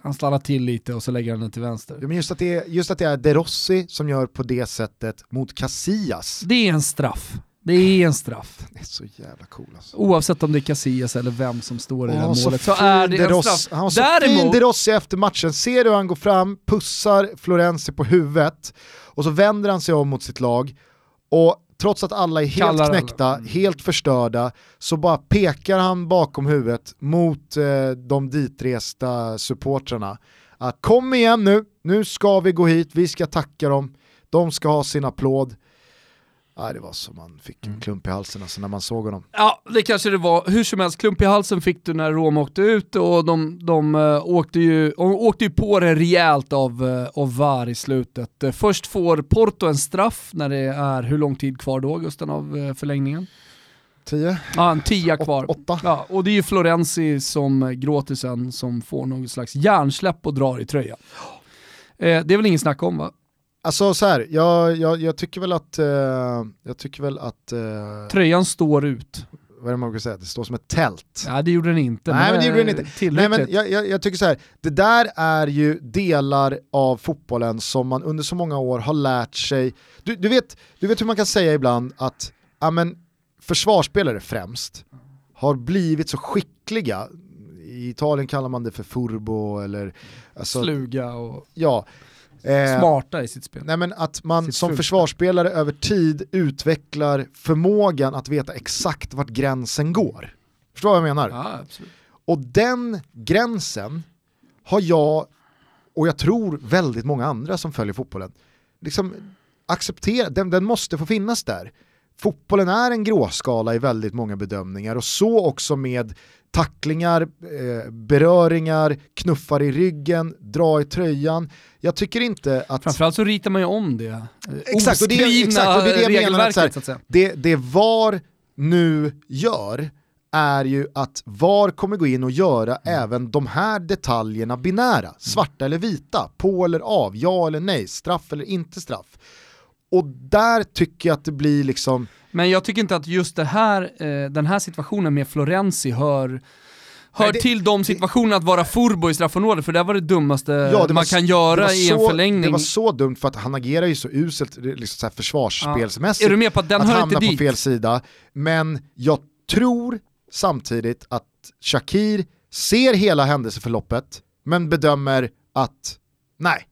Speaker 2: Han stannar till lite och så lägger han den till vänster.
Speaker 1: Ja, men just, att det är, just att det är De Rossi som gör på det sättet mot Casillas.
Speaker 2: Det är en straff. Det är en straff.
Speaker 1: Det är så jävla cool alltså.
Speaker 2: Oavsett om det är Casillas eller vem som står i det
Speaker 1: så
Speaker 2: målet så
Speaker 1: fin
Speaker 2: är det
Speaker 1: De
Speaker 2: en straff.
Speaker 1: Han var så fin
Speaker 2: Däremot,
Speaker 1: De Rossi efter matchen, ser du hur han går fram, pussar Florenzi på huvudet och så vänder han sig om mot sitt lag och trots att alla är helt
Speaker 2: Kallar alla.
Speaker 1: knäckta, helt förstörda, så bara pekar han bakom huvudet mot eh, de ditresta supportrarna. Att kom igen nu, nu ska vi gå hit, vi ska tacka dem, de ska ha sin applåd. Nej, det var som man fick
Speaker 2: Mm.
Speaker 1: en klump i halsen alltså, när man såg honom.
Speaker 2: Ja, det kanske det var. Hur som helst, klump i halsen fick du när Roma åkte ut och de, de uh, åkte, ju, de åkte ju på det rejält av, uh, av VAR i slutet. Uh, först får Porto en straff när det är, hur lång tid kvar då Gusten av förlängningen?
Speaker 1: Tio?
Speaker 2: Ja, en tia kvar.
Speaker 1: Åt- åtta?
Speaker 2: Ja, och det är ju Florenzi som gråter sen som får någon slags hjärnsläpp och drar i tröjan. Eh, det är väl ingen snack om va?
Speaker 1: Alltså så här, jag, jag, jag tycker väl att, eh, jag tycker väl att, eh,
Speaker 2: Tröjan står ut.
Speaker 1: vad är det man brukar säga, det står som ett tält.
Speaker 2: Ja det gjorde den inte.
Speaker 1: Nej men det gjorde den inte. Nej,
Speaker 2: Tillräckligt.
Speaker 1: men jag, jag, jag tycker så här, det där är ju delar av fotbollen som man under så många år har lärt sig. Du, du, vet, du vet hur man kan säga ibland att ja, men, försvarsspelare främst har blivit så skickliga, i Italien kallar man det för furbo eller... Alltså,
Speaker 2: Sluga och
Speaker 1: ja. Eh,
Speaker 2: smarta i sitt spel.
Speaker 1: Nej men att man
Speaker 2: Sitt
Speaker 1: som
Speaker 2: fulspel.
Speaker 1: försvarsspelare över tid utvecklar förmågan att veta exakt vart gränsen går. Förstår du vad jag menar?
Speaker 2: Ja.
Speaker 1: Och den gränsen har jag, och jag tror väldigt många andra som följer fotbollen, liksom acceptera, den, den måste få finnas där. Fotbollen är en gråskala i väldigt många bedömningar och så också med tacklingar, eh, beröringar, knuffar i ryggen, dra i tröjan. Jag tycker inte att...
Speaker 2: Framförallt så ritar man ju om det.
Speaker 1: Exakt, och det, är- exakt, och det är det jag menar. Att så, här,
Speaker 2: att
Speaker 1: det, det VAR nu gör är ju att VAR kommer gå in och göra
Speaker 2: Mm.
Speaker 1: även de här detaljerna binära, svarta eller vita, på eller av, ja eller nej, straff eller inte straff. Och där tycker jag att det blir liksom,
Speaker 2: Men jag tycker inte att just det här, eh, den här situationen med Florenzi hör Hör
Speaker 1: Nej, det-
Speaker 2: till de situationerna att vara furbo i straffområdet, för det var det dummaste
Speaker 1: ja, det
Speaker 2: man
Speaker 1: var,
Speaker 2: kan göra i en
Speaker 1: så,
Speaker 2: förlängning.
Speaker 1: Det var så dumt för att han agerar ju så uselt liksom så här försvarsspelsmässigt.
Speaker 2: Är du med på att den
Speaker 1: att
Speaker 2: hör
Speaker 1: hamna
Speaker 2: inte
Speaker 1: på
Speaker 2: dit?
Speaker 1: fel sida. Men jag tror samtidigt att Shakir ser hela händelseförloppet men bedömer att nej,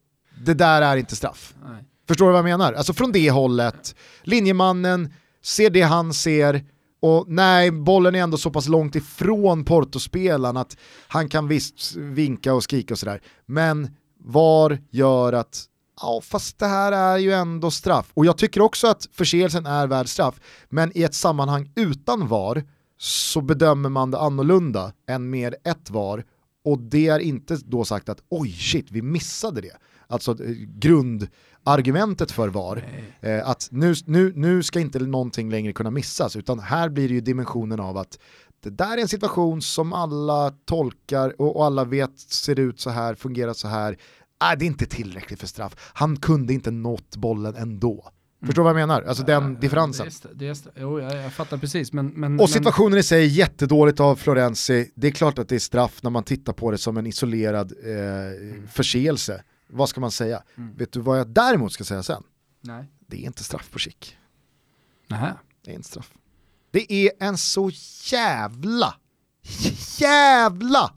Speaker 1: det där är inte straff.
Speaker 2: Nej.
Speaker 1: Förstår du vad jag menar? Alltså från det hållet, linjemannen ser det han ser och nej, bollen är ändå så pass långt ifrån Portospelaren att han kan visst vinka och skrika och sådär. Men VAR gör att ja fast det här är ju ändå straff. Och jag tycker också att förseelsen är värd straff, men i ett sammanhang utan VAR så bedömer man det annorlunda än med ett VAR och det är inte då sagt att oj shit vi missade det. Alltså eh, grundargumentet för VAR, eh, att nu, nu, nu ska inte någonting längre kunna missas utan här blir det ju dimensionen av att det där är en situation som alla tolkar och, och alla vet ser ut så här, fungerar så här. Nej, det är inte tillräckligt för straff. Han kunde inte nått bollen ändå. Förstår du vad jag menar? Alltså den differensen.
Speaker 2: Det är, st- det är, st- jo, jag, jag fattar precis, men... men
Speaker 1: Och situationen i sig är jättedåligt av Florenzi. Det är klart att det är straff när man tittar på det som en isolerad eh, förseelse. Vad ska man säga? Vet du vad jag däremot ska säga sen?
Speaker 2: Nej.
Speaker 1: Det är inte straff på Chic.
Speaker 2: Nähä.
Speaker 1: Det är inte straff. Det är en så jävla, jävla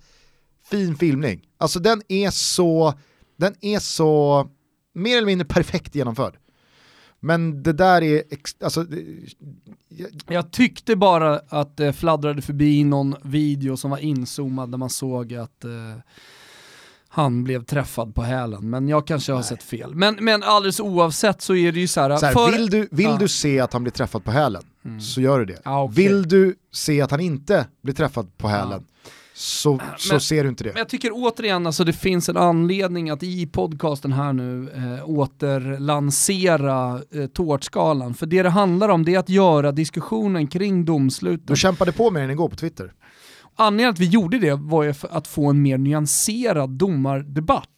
Speaker 1: fin filmning. Alltså den är så, den är så mer eller mindre perfekt genomförd. Men det där är, alltså, jag,
Speaker 2: Jag tyckte bara att det fladdrade förbi någon video som var inzoomad där man såg att eh, han blev träffad på hälen. Men jag kanske har sett fel. Men, men alldeles oavsett så är det ju så här.
Speaker 1: Så här,
Speaker 2: för-
Speaker 1: vill du, vill
Speaker 2: Ja.
Speaker 1: du se att han blir träffad på hälen så gör du det.
Speaker 2: Ja, okej.
Speaker 1: Vill du se att han inte blir träffad på hälen så, så
Speaker 2: Men-
Speaker 1: ser du inte det.
Speaker 2: Men jag tycker återigen, alltså det finns en anledning att i podcasten här nu eh, återlansera eh, tårtskalan. För det det handlar om det är att göra diskussionen kring domsluten
Speaker 1: Du kämpade på med den igår på Twitter.
Speaker 2: Anledningen att vi gjorde det var ju för att få en mer nyanserad domardebatt.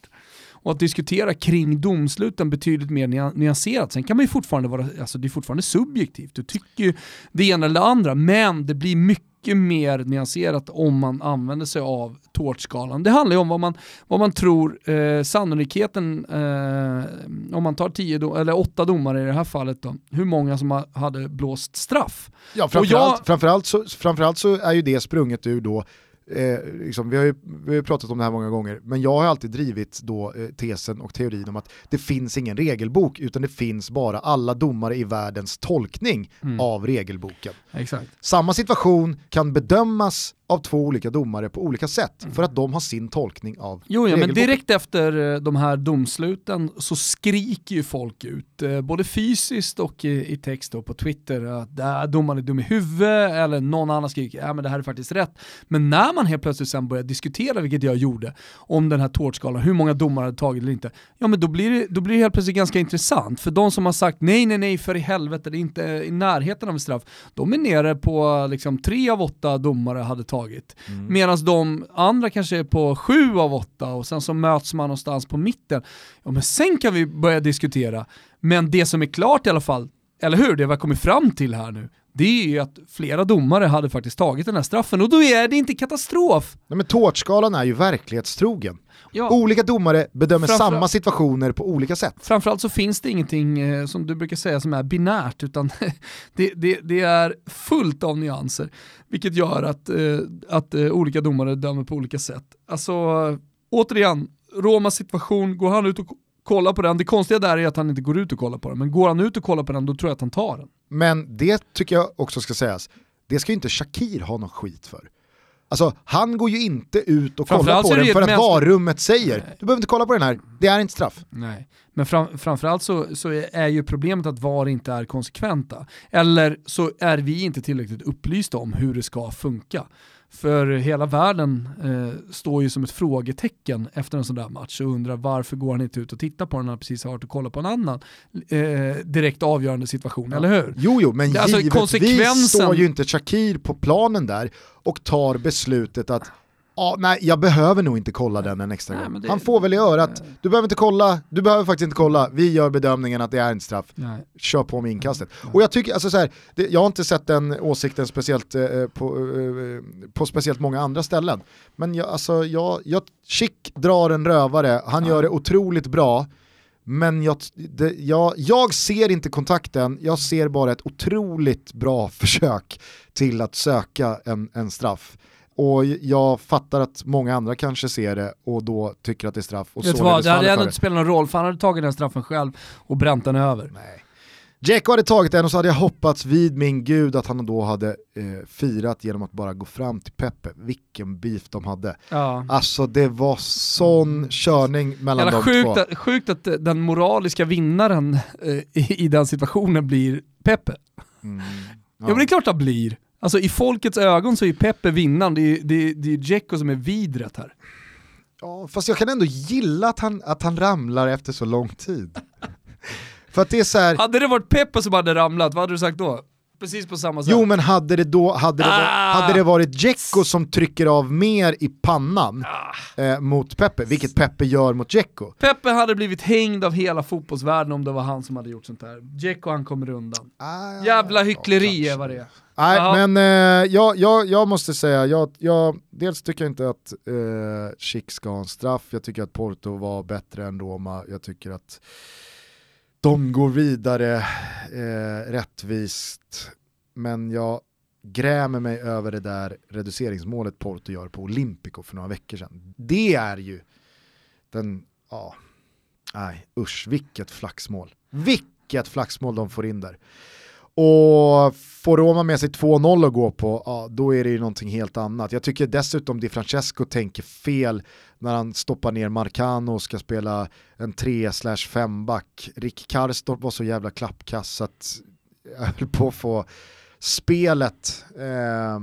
Speaker 2: Och att diskutera kring domsluten betydligt mer nyanserat. Sen kan man ju fortfarande vara, alltså det är fortfarande subjektivt. Du tycker ju det ena eller det andra, men det blir mycket mer nyanserat om man använder sig av tårtskalan. Det handlar ju om vad man, vad man tror eh, sannolikheten, eh, om man tar tio do- eller åtta domare i det här fallet då, hur många som ha- hade blåst straff.
Speaker 1: Ja, framförallt,
Speaker 2: jag-
Speaker 1: framförallt, så, framförallt så är ju det sprunget ur då, eh, liksom, vi, har ju, vi har pratat om det här många gånger, men jag har alltid drivit då eh, tesen och teorin om att det finns ingen regelbok utan det finns bara alla domare i världens tolkning
Speaker 2: Mm.
Speaker 1: av regelboken.
Speaker 2: Exakt.
Speaker 1: Samma situation kan bedömas av två olika domare på olika sätt för att de har sin tolkning av
Speaker 2: Jo, ja, men direkt efter eh, de här domsluten så skriker ju folk ut, eh, både fysiskt och i, text då på Twitter, att äh, domaren är dum i huvudet, eller någon annan skriker, ja men det här är faktiskt rätt. Men när man helt plötsligt sen börjar diskutera, vilket jag gjorde, om den här tårtskalan, hur många domare hade tagit eller inte, ja men då blir, det, då blir det helt plötsligt ganska intressant. För de som har sagt nej, nej, nej, för i helvete, det är inte i närheten av en straff, de är nere på liksom tre av åtta domare hade tagit. Medan de andra kanske är på sju av åtta och sen så möts man någonstans på mitten. Ja men sen kan vi börja diskutera. Men det som är klart i alla fall, eller hur, det vi har kommit fram till här nu, det är ju att flera domare hade faktiskt tagit den här straffen och då är det inte katastrof.
Speaker 1: Nej, men tårtskalan är ju verklighetstrogen.
Speaker 2: Ja.
Speaker 1: Olika domare bedömer samma situationer på olika sätt.
Speaker 2: Framförallt så finns det ingenting eh, som du brukar säga som är binärt utan det, det, det är fullt av nyanser. Vilket gör att, eh, att eh, olika domare dömer på olika sätt. Alltså återigen, Romas situation, går han ut och kollar på den, det konstiga där är att han inte går ut och kollar på den, men går han ut och kollar på den då tror jag att han tar den.
Speaker 1: Men det tycker jag också ska sägas, det ska ju inte Shakir ha någon skit för. Alltså han går ju inte ut och kollar på den för att varummet säger du behöver inte kolla på den här, det är inte straff.
Speaker 2: Nej. Men fram, framförallt så, så är ju problemet att VAR inte är konsekventa. Eller så är vi inte tillräckligt upplysta om hur det ska funka. För hela världen eh, står ju som ett frågetecken efter en sån där match och undrar varför går han inte ut och tittar på den när han precis har varit och kollat på en annan eh, direkt avgörande situation, eller hur?
Speaker 1: Jo, jo, men
Speaker 2: alltså
Speaker 1: givetvis
Speaker 2: konsekvensen-
Speaker 1: står ju inte Shakir på planen där och tar beslutet att Ja, nej, jag behöver nog inte kolla den en extra
Speaker 2: Nej,
Speaker 1: gång.
Speaker 2: det-
Speaker 1: Han får väl göra att, du behöver inte kolla, du behöver faktiskt inte kolla, vi gör bedömningen att det är en straff.
Speaker 2: Nej.
Speaker 1: Kör på med inkastet. Och jag tycker, alltså så här, det, jag har inte sett den åsikten speciellt eh, på, eh, på speciellt många andra ställen. Men jag, alltså, jag, jag, Chick drar en rövare, han gör det otroligt bra. Men jag, det, jag, jag ser inte kontakten, jag ser bara ett otroligt bra försök till att söka en, en straff. Och jag fattar att många andra kanske ser det och då tycker att det är straff och
Speaker 2: Vet
Speaker 1: således
Speaker 2: vad, det hade ändå inte spelat någon roll för han hade tagit den straffen själv och bränt den över.
Speaker 1: Dzeko hade tagit den och så hade jag hoppats vid min gud att han då hade eh, firat genom att bara gå fram till Peppe. Vilken beef de hade.
Speaker 2: Ja.
Speaker 1: Alltså det var sån körning mellan
Speaker 2: Jävla
Speaker 1: de
Speaker 2: sjukt,
Speaker 1: två.
Speaker 2: att, sjukt att eh, den moraliska vinnaren eh, i, i den situationen blir Peppe.
Speaker 1: Mm,
Speaker 2: Ja. men det är klart han blir. Alltså i folkets ögon så är Peppe vinnaren, det är, det är, det är Dzeko som är vidret här.
Speaker 1: Ja, fast jag kan ändå gilla att han, att han ramlar efter så lång tid. För att det är så här,
Speaker 2: Hade det varit Peppe som hade ramlat, vad hade du sagt då? Precis på samma sätt.
Speaker 1: jo men hade det då, hade det,
Speaker 2: Ah!
Speaker 1: hade det varit Dzeko som trycker av mer i pannan
Speaker 2: Ah.
Speaker 1: eh, mot Peppe, vilket Peppe gör mot Dzeko.
Speaker 2: Peppe hade blivit hängd av hela fotbollsvärlden om det var han som hade gjort sånt här. Dzeko han kommer undan.
Speaker 1: Ah,
Speaker 2: Jävla hyckleri
Speaker 1: kanske.
Speaker 2: är vad det är.
Speaker 1: Nej,
Speaker 2: Ja.
Speaker 1: men eh, jag, jag, jag måste säga, jag, jag, dels tycker jag inte att eh, Schick ska ha en straff, jag tycker att Porto var bättre än Roma, jag tycker att de går vidare eh, rättvist, men jag grämer mig över det där reduceringsmålet Porto gör på Olympico för några veckor sedan. Det är ju den, ja, nej usch, vilket flaxmål. Vilket flaxmål de får in där. Och får Roma med sig 2-0 att gå på, ja, då är det ju någonting helt annat. Jag tycker dessutom Di Francesco tänker fel när han stoppar ner Marcano och ska spela en 3-5 back. Rick Karstorp var så jävla klappkass att jag höll på att få spelet. Eh,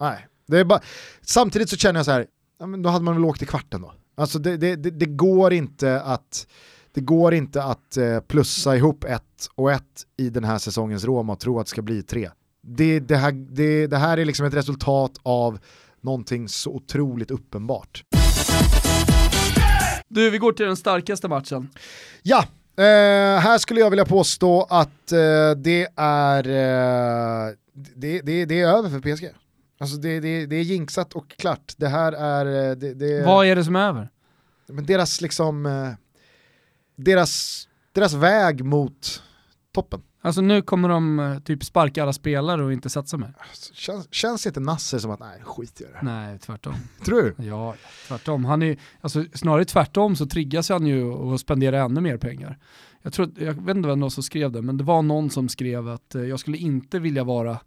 Speaker 1: nej, det är bara... Samtidigt så känner jag så här, ja, men då hade man väl åkt i kvarten då. Alltså det, det, det, det går inte att det går inte att eh, plussa ihop ett och ett i den här säsongens Roma och tro att det ska bli tre. Det, det, här, det, det här är liksom ett resultat av någonting så otroligt uppenbart.
Speaker 2: Du, vi går till den starkaste matchen.
Speaker 1: Ja, eh, här skulle jag vilja påstå att eh, det är eh, det, det, det är över för PSG. Alltså det, det, det är jinxat och klart. Det här är... eh, Det, det,
Speaker 2: Vad är det som är över?
Speaker 1: men deras liksom... eh, Deras, deras väg mot toppen.
Speaker 2: Alltså nu kommer de eh, typ sparka alla spelare och inte satsa mer.
Speaker 1: Känns, känns inte Nasser som att nej, skit i det.
Speaker 2: Nej, tvärtom.
Speaker 1: Tror du?
Speaker 2: Ja, tvärtom. Han är, alltså, snarare tvärtom så triggas han ju att spendera ännu mer pengar. Jag, tror, jag vet inte vem det var som skrev det, men det var någon som skrev att eh, jag skulle inte vilja vara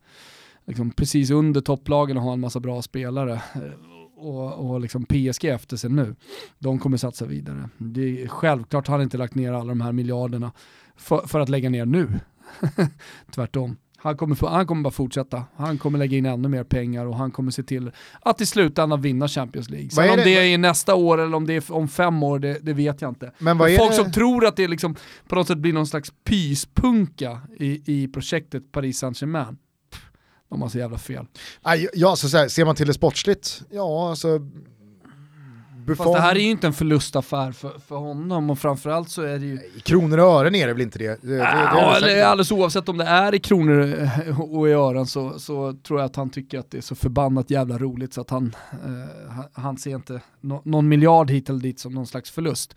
Speaker 2: liksom, precis under topplagen och ha en massa bra spelare. eh, Och, och liksom PSG efter sig nu. De kommer satsa vidare. Det är, självklart har han inte lagt ner alla de här miljarderna för, för att lägga ner nu. Tvärtom. Han kommer, han kommer bara fortsätta. Han kommer lägga in ännu mer pengar och han kommer se till att i slutändan vinna Champions League. Sen om
Speaker 1: det-
Speaker 2: det är nästa år eller om det är om fem år, det, det vet jag inte.
Speaker 1: Men vad är
Speaker 2: Folk
Speaker 1: det-
Speaker 2: som tror att det liksom på något sätt blir någon slags pyspunka i, i projektet Paris Saint-Germain. De har så jävla fel.
Speaker 1: Ja, så så här, ser man till det sportsligt, ja alltså Buffon,
Speaker 2: Fast det här är ju inte en förlustaffär för, för honom och framförallt så är det ju...
Speaker 1: I kronor och ören är det väl inte det? det, det,
Speaker 2: Ja,
Speaker 1: det
Speaker 2: alldeles oavsett om det är i kronor och i ören så, så tror jag att han tycker att det är så förbannat jävla roligt så att han, eh, han- ser inte nå- någon miljard hit eller dit som någon slags förlust.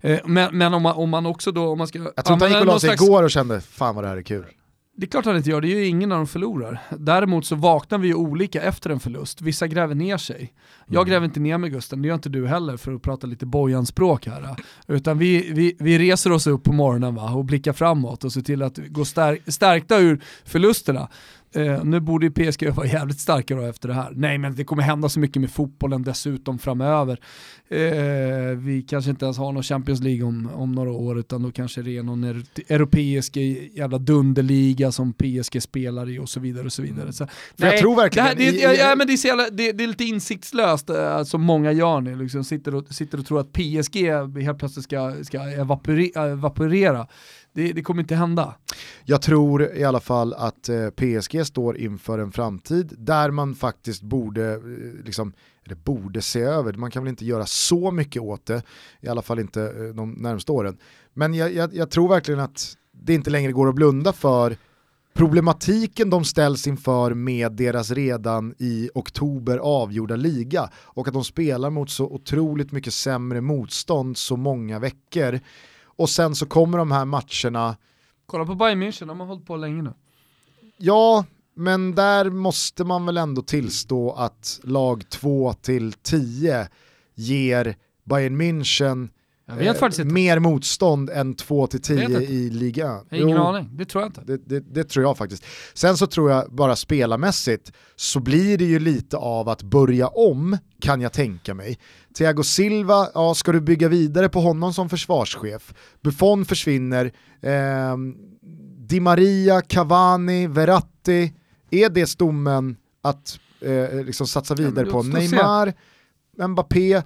Speaker 2: Eh, men men om, man, om man också då, om man ska...
Speaker 1: Jag tror inte han gick och la sig
Speaker 2: slags-
Speaker 1: igår och kände fan vad det här är kul.
Speaker 2: Det är klart han inte gör, det är ju ingen av dem förlorar. Däremot så vaknar vi ju olika efter en förlust. Vissa gräver ner sig. Jag gräver inte ner mig Gusten, det gör inte du heller för att prata lite Bojan-språk här. Utan vi, vi, vi reser oss upp på morgonen va, och blickar framåt och ser till att gå stär- stärkta ur förlusterna. Eh, nu borde ju PSG vara jävligt starka då efter det här. Nej men det kommer hända så mycket med fotbollen dessutom framöver. Eh, vi kanske inte ens har någon Champions League om, om några år utan då kanske det är någon euro- europeisk jävla dunderliga som PSG spelar i och så vidare. och så vidare. Så,
Speaker 1: För jag tror verkligen
Speaker 2: det, här, det,
Speaker 1: i-
Speaker 2: ja, ja, men det, är jävla, det, det är lite insiktslöst eh, som många gör nu, liksom sitter, och, sitter och tror att PSG helt plötsligt ska, ska evapore, evaporera. Det, det kommer inte hända.
Speaker 1: Jag tror i alla fall att eh, PSG står inför en framtid där man faktiskt borde, eh, liksom, eller borde se över, man kan väl inte göra så mycket åt det, i alla fall inte eh, de närmsta åren. Men jag, jag, jag tror verkligen att det inte längre går att blunda för problematiken de ställs inför med deras redan i oktober avgjorda liga och att de spelar mot så otroligt mycket sämre motstånd så många veckor och sen så kommer de här matcherna
Speaker 2: Kolla på Bayern München, de har hållit på länge nu.
Speaker 1: Ja, men där måste man väl ändå tillstå att lag 2 till 10 ger Bayern München
Speaker 2: inte.
Speaker 1: mer motstånd än 2 till
Speaker 2: Jag vet
Speaker 1: 10
Speaker 2: inte.
Speaker 1: i ligan.
Speaker 2: Jag har ingen aning, det tror jag inte.
Speaker 1: Det, det, det tror jag faktiskt. Sen så tror jag bara spelarmässigt så blir det ju lite av att börja om kan jag tänka mig. Thiago Silva, ja ska du bygga vidare på honom som försvarschef? Buffon försvinner, ehm, Di Maria, Cavani, Verratti, är det stommen att eh, liksom satsa vidare
Speaker 2: det
Speaker 1: på?
Speaker 2: att se.
Speaker 1: Neymar, Mbappé,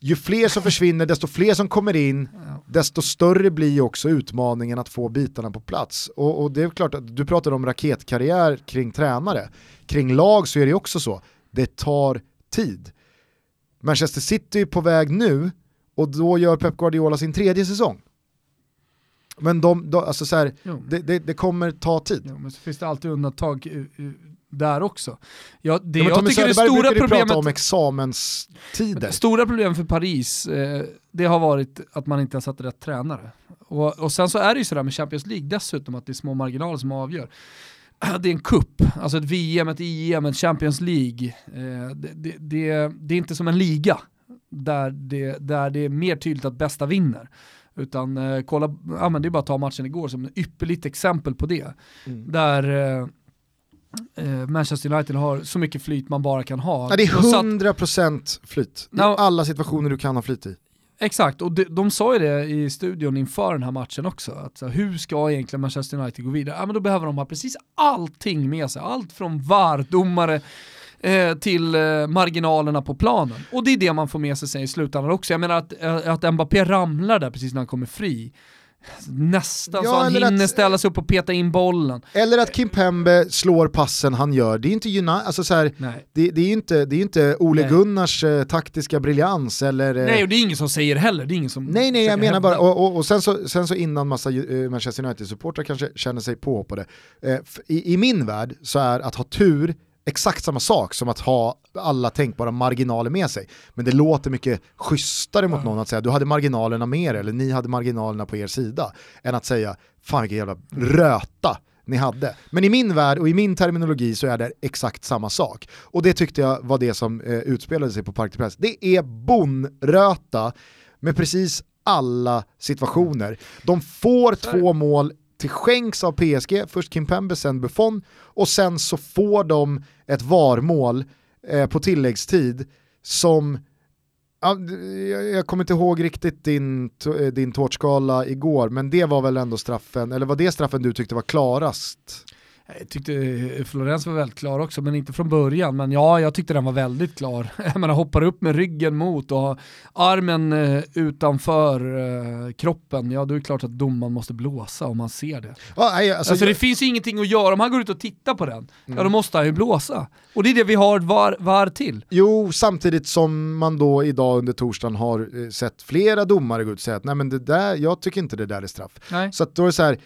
Speaker 1: ju fler som försvinner, desto fler som kommer in, desto större blir också utmaningen att få bitarna på plats. Och, och det är klart att du pratar om raketkarriär kring tränare. Kring lag så är det också så, det tar tid. Manchester City är på väg nu och då gör Pep Guardiola sin tredje säsong. Men de, de, alltså så här,
Speaker 2: Jo.
Speaker 1: det, det, det kommer ta tid.
Speaker 2: Ja, men så finns det alltid undantag där också. Ja, det
Speaker 1: Ja,
Speaker 2: jag
Speaker 1: Tommy
Speaker 2: tycker det
Speaker 1: Söderberg
Speaker 2: stora
Speaker 1: brukar ju
Speaker 2: problemet...
Speaker 1: prata om examenstider.
Speaker 2: Stora problem för Paris, eh, det har varit att man inte har satt rätt tränare. Och, och sen så är det ju sådär med Champions League dessutom att det är små marginaler som avgör. Det är en kupp, alltså ett VM, ett EM, ett Champions League. Eh, det, det, det, det är inte som en liga där det, där det är mer tydligt att bästa vinner. Utan eh, kolla, ja, men det är bara att ta matchen igår som ett ypperligt exempel på det.
Speaker 1: Mm.
Speaker 2: Där eh, Manchester United har så mycket flyt man bara kan ha.
Speaker 1: Ja, det är 100% flyt.
Speaker 2: Ja.
Speaker 1: alla situationer du kan ha flyt i.
Speaker 2: Exakt, och de, de sa ju det i studion inför den här matchen också. Att så, hur ska egentligen Manchester United gå vidare? Ja, men då behöver de ha precis allting med sig. Allt från VAR-domare eh, till eh, marginalerna på planen. Och det är det man får med sig sen i slutändan också. Jag menar att, eh, att Mbappé ramlar där precis när han kommer fri. Nästan
Speaker 1: Ja,
Speaker 2: så han hinner
Speaker 1: att-
Speaker 2: ställa sig upp och peta in bollen.
Speaker 1: Eller att Kim Pembe slår passen han gör. Det är inte United, alltså så här, det, det, är inte, det är inte Ole
Speaker 2: Nej.
Speaker 1: Gunnars eh, taktiska briljans eller... eh,
Speaker 2: Nej, och det är ingen som säger heller. Det är ingen som
Speaker 1: Nej, nej, jag menar bara,
Speaker 2: hävda.
Speaker 1: och, och, och sen, så, sen så innan massa eh, Manchester United-supportrar kanske känner sig påhoppade. Eh, i, I min värld så är att ha tur exakt samma sak som att ha alla tänkbara marginaler med sig. Men det låter mycket schysstare mot någon att säga du hade marginalerna med er eller ni hade marginalerna på er sida. Än att säga fan vilken jävla röta ni hade. Men i min värld och i min terminologi så är det exakt samma sak. Och det tyckte jag var det som eh, utspelade sig på Park Press. Det är bonröta med precis alla situationer. De får två mål till skänks av PSG, först Kim Pembe, sen Buffon, och sen så får de ett VAR-mål eh, på tilläggstid som jag, kommer inte ihåg riktigt din, eh, din tårtskala igår, men det var väl ändå straffen, eller var det straffen du tyckte var klarast?
Speaker 2: Jag tyckte eh, Florens var väldigt klar också, men inte från början. Men ja, jag tyckte den var väldigt klar. Jag menar, hoppar upp med ryggen mot och har armen eh, utanför eh, kroppen, ja då är det klart att domaren måste blåsa om man ser det.
Speaker 1: Ja, nej, alltså,
Speaker 2: Alltså,
Speaker 1: jag-
Speaker 2: det finns ju ingenting att göra, om han går ut och tittar på den, ja
Speaker 1: Mm.
Speaker 2: då måste han ju blåsa. Och det är det vi har var, var till.
Speaker 1: Jo, samtidigt som man då idag under torsdagen har sett flera domare gå ut och säga att nej men det där, jag tycker inte det där är straff.
Speaker 2: Nej.
Speaker 1: Så att då är det så här,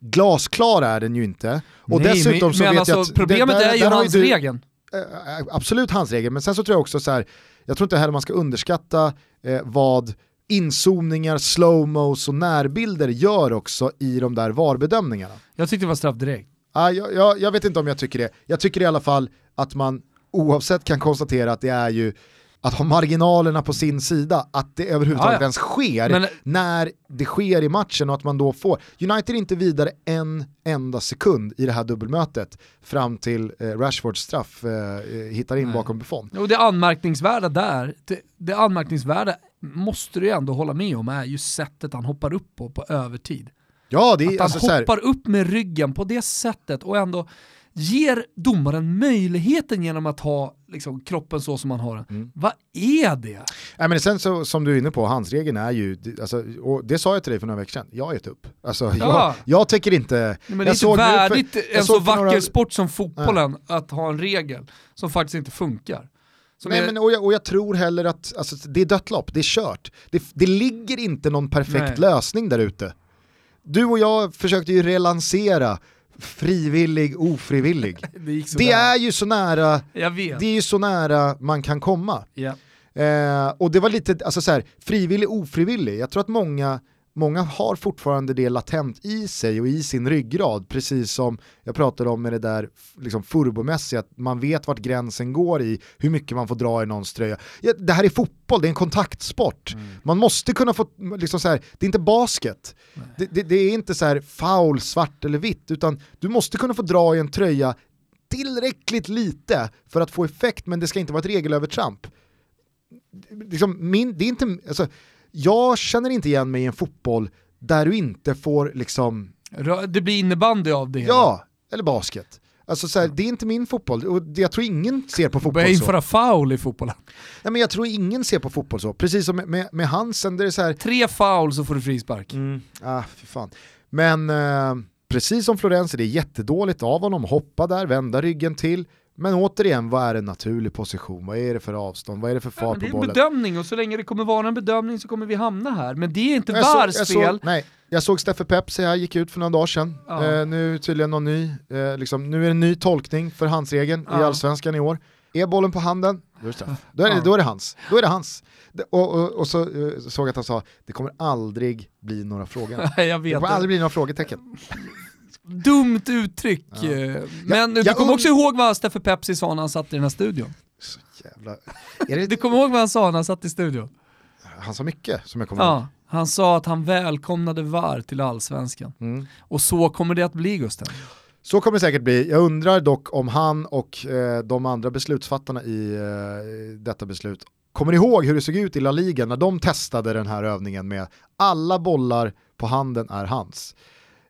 Speaker 1: glasklar är den ju inte. Och
Speaker 2: Nej,
Speaker 1: dessutom
Speaker 2: men,
Speaker 1: så
Speaker 2: men
Speaker 1: vet
Speaker 2: alltså,
Speaker 1: jag att...
Speaker 2: problemet
Speaker 1: där-
Speaker 2: är ju
Speaker 1: där
Speaker 2: hans
Speaker 1: du-
Speaker 2: regeln.
Speaker 1: eh, absolut hans regel, men sen så tror jag också så här, jag tror inte heller man ska underskatta eh, vad inzoomningar, slowmos och närbilder gör också i de där VAR-bedömningarna.
Speaker 2: Jag tyckte det var straff direkt.
Speaker 1: Ah, jag, jag, jag vet inte om jag tycker det. Jag tycker i alla fall att man oavsett kan konstatera att det är ju att ha marginalerna på sin sida, att det överhuvudtaget
Speaker 2: Ja, ja.
Speaker 1: ens sker
Speaker 2: Men-
Speaker 1: när det sker i matchen och att man då får, United är inte vidare en enda sekund i det här dubbelmötet fram till eh, Rashfords straff eh, eh, hittar in
Speaker 2: Nej.
Speaker 1: bakom Buffon.
Speaker 2: Och det anmärkningsvärda där, det, det anmärkningsvärda måste du ändå hålla med om är ju sättet han hoppar upp på, på övertid.
Speaker 1: Ja, det är
Speaker 2: Att han
Speaker 1: alltså så här,
Speaker 2: hoppar upp med ryggen på det sättet och ändå ger domaren möjligheten genom att ha liksom, kroppen så som han har den.
Speaker 1: Mm.
Speaker 2: Vad är det?
Speaker 1: Nej, men sen så, som du är inne på, handsregeln är ju, alltså, och det sa jag till dig för några veckor sedan, jag har gett upp. Alltså,
Speaker 2: Ja.
Speaker 1: jag, jag tänker inte...
Speaker 2: Nej, Men det är inte
Speaker 1: för-
Speaker 2: värdigt
Speaker 1: jag
Speaker 2: en så
Speaker 1: för
Speaker 2: vacker
Speaker 1: några-
Speaker 2: sport som fotbollen att ha en regel som faktiskt inte funkar. Som
Speaker 1: Nej,
Speaker 2: är,
Speaker 1: men, och, jag, och jag tror heller att alltså, det är dött lopp, det är kört. Det, det ligger inte någon perfekt
Speaker 2: Nej.
Speaker 1: lösning där ute. Du och jag försökte ju relansera frivillig, ofrivillig.
Speaker 2: det
Speaker 1: Det är ju så nära,
Speaker 2: Jag vet.
Speaker 1: det är ju så nära man kan komma.
Speaker 2: Ja.
Speaker 1: Eh, och det var lite, alltså så här, frivillig, ofrivillig. Jag tror att många, många har fortfarande det latent i sig och i sin ryggrad, precis som jag pratade om med det där liksom furbomässiga, att man vet vart gränsen går i hur mycket man får dra i någons tröja. Ja, det här är fotboll, det är en kontaktsport. Man måste kunna få, liksom så här, det är inte basket. Det, det, det är inte så här foul, svart eller vitt, utan du måste kunna få dra i en tröja tillräckligt lite för att få effekt, men det ska inte vara ett regelövertramp liksom min, det är inte, alltså, jag känner inte igen mig i en fotboll där du inte får liksom,
Speaker 2: Det blir innebandy av det hela.
Speaker 1: ja, eller basket. Alltså så här, det är inte min fotboll och jag tror ingen ser på fotboll så.
Speaker 2: införa foul i fotbollen.
Speaker 1: Nej, men jag tror ingen ser på fotboll så, precis som med, med, med Hansen, där det är så här,
Speaker 2: Tre foul så får du frispark.
Speaker 1: ah, fy fan. Men eh, precis som Florens är det jättedåligt av honom, hoppa där, vända ryggen till, men återigen, vad är en naturlig position? Vad är det för avstånd? Vad är det för fart
Speaker 2: men det är
Speaker 1: på
Speaker 2: en
Speaker 1: bollen?
Speaker 2: bedömning och så länge det kommer vara en bedömning så kommer vi hamna här. Men det är inte VARs fel.
Speaker 1: Nej, jag såg Steffe Pepsi här, gick ut för några dagar sedan.
Speaker 2: Ja.
Speaker 1: Eh, nu tydligen någon ny, eh, liksom, nu är det en ny tolkning för handsregeln i
Speaker 2: Ja.
Speaker 1: allsvenskan i år. Är bollen på handen, då är det. Då är det, då är det hans. Då är det hans. Och, och, och så eh, såg jag att han sa, det kommer aldrig bli några frågor. Det kommer
Speaker 2: det.
Speaker 1: aldrig bli några frågetecken.
Speaker 2: Dumt uttryck.
Speaker 1: Ja.
Speaker 2: eh, Men du kommer också ihåg vad Steffe Pepsi sa när han satt i den här studion.
Speaker 1: Så jävla... Det,
Speaker 2: Du kommer ihåg vad han sa när han satt i studion?
Speaker 1: han sa mycket som jag kommer ihåg.
Speaker 2: Ja, han sa att han välkomnade VAR till allsvenskan.
Speaker 1: Mm.
Speaker 2: Och så kommer det att bli Gusten.
Speaker 1: Så kommer det säkert bli. Jag undrar dock om han och eh, de andra beslutsfattarna i eh, detta beslut kommer ihåg hur det såg ut i La Liga när de testade den här övningen med alla bollar på handen är hans.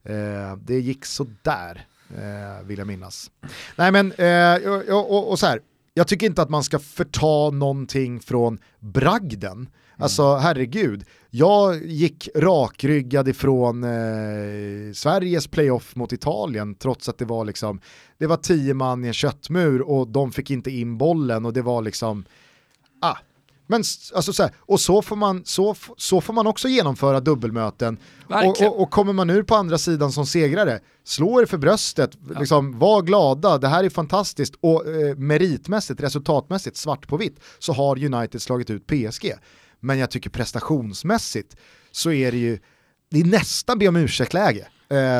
Speaker 1: Eh, det gick sådär, eh, vill jag minnas. Nej men, eh, och, och, och så här, jag tycker inte att man ska förta någonting från bragden. Alltså herregud, jag gick rakryggad ifrån eh, Sveriges playoff mot Italien trots att det var liksom, det var tio man i en köttmur och de fick inte in bollen och det var liksom, ah. Men alltså så här, och så får, man, så, så får man också genomföra dubbelmöten. Och, och, och kommer man ur på andra sidan som segrare, slå er för bröstet, liksom, var glada, det här är fantastiskt. Och eh, meritmässigt, resultatmässigt, svart på vitt, så har United slagit ut PSG. Men jag tycker prestationsmässigt så är det ju, det är nästan be om ursäkt-läge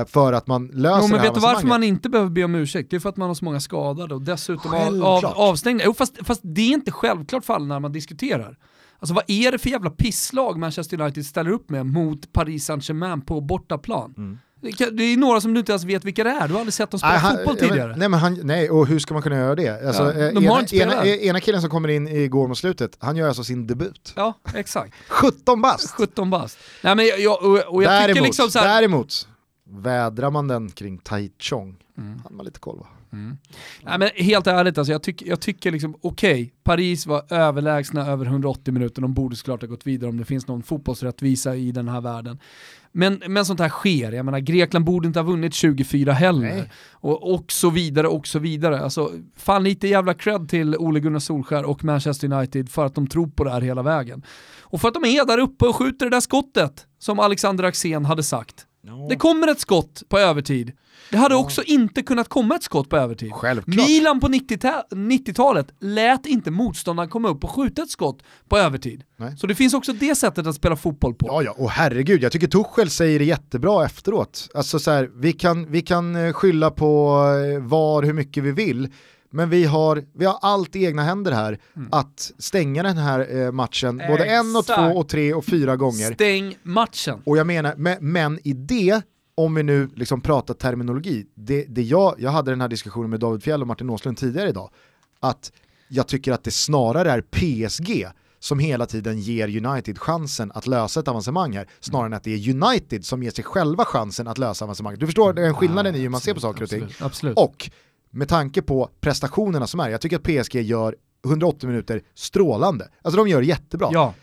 Speaker 1: för att man löser
Speaker 2: Jo,
Speaker 1: det
Speaker 2: men
Speaker 1: här
Speaker 2: vet du varför man inte behöver be om ursäkt? Det är för att man har så många skadade och dessutom av, avstängda. Jo, fast, fast det är inte självklart för alla när man diskuterar. Alltså vad är det för jävla pisslag Manchester United ställer upp med mot Paris Saint-Germain på bortaplan? Det, kan, det är några som du inte ens vet vilka det är, du har aldrig sett dem spela
Speaker 1: han-
Speaker 2: fotboll tidigare.
Speaker 1: nej, men han, nej, och hur ska man kunna göra det? Alltså,
Speaker 2: Ja,
Speaker 1: eh,
Speaker 2: de har
Speaker 1: ena, ena, ena killen som kommer in igår mot slutet, han gör alltså sin debut.
Speaker 2: Ja, exakt.
Speaker 1: 17 bast!
Speaker 2: 17 bast. Nej men jag, och, och jag tycker
Speaker 1: Däremot,
Speaker 2: liksom så här,
Speaker 1: däremot vädrar man den kring Tai Chong,
Speaker 2: Mm.
Speaker 1: hade man lite koll va?
Speaker 2: Nej, men helt ärligt, alltså, jag, tycker jag tycker liksom, okej, Paris var överlägsna över 180 minuter, de borde såklart ha gått vidare om det finns någon fotbollsrättvisa i den här världen. Men, men sånt här sker, jag menar Grekland borde inte ha vunnit 24 heller.
Speaker 1: Nej.
Speaker 2: Och, och så vidare, och så vidare. Alltså, fan lite jävla cred till Ole Gunnar Solskär och Manchester United för att de tror på det här hela vägen. Och för att de är där uppe och skjuter det där skottet, som Alexander Axén hade sagt. Det kommer ett skott på övertid. Det hade också inte kunnat komma ett skott på övertid.
Speaker 1: Självklart.
Speaker 2: Milan på 90-ta- 90-talet lät inte motståndaren komma upp och skjuta ett skott på övertid.
Speaker 1: Nej.
Speaker 2: Så det finns också det sättet att spela fotboll på.
Speaker 1: Ja, ja, och herregud, jag tycker Tuchel säger det jättebra efteråt. Alltså så här, vi kan, vi kan eh, skylla på eh, var hur mycket vi vill, men vi har, vi har allt i egna händer här att stänga den här eh, matchen både en och
Speaker 2: Exakt.
Speaker 1: två och tre och fyra gånger.
Speaker 2: Stäng matchen.
Speaker 1: Och jag menar, men, men i det, om vi nu liksom pratar terminologi, det, det jag, jag hade den här diskussionen med David Fjell och Martin Åslund tidigare idag, att jag tycker att det snarare är PSG som hela tiden ger United chansen att lösa ett avancemang här, snarare än att det är United som ger sig själva chansen att lösa avancemanget. Du förstår den skillnaden i hur man ser på saker och ting.
Speaker 2: Absolut. absolut.
Speaker 1: Och med tanke på prestationerna som är, jag tycker att PSG gör 180 minuter strålande. Alltså de gör det jättebra.
Speaker 2: Ja.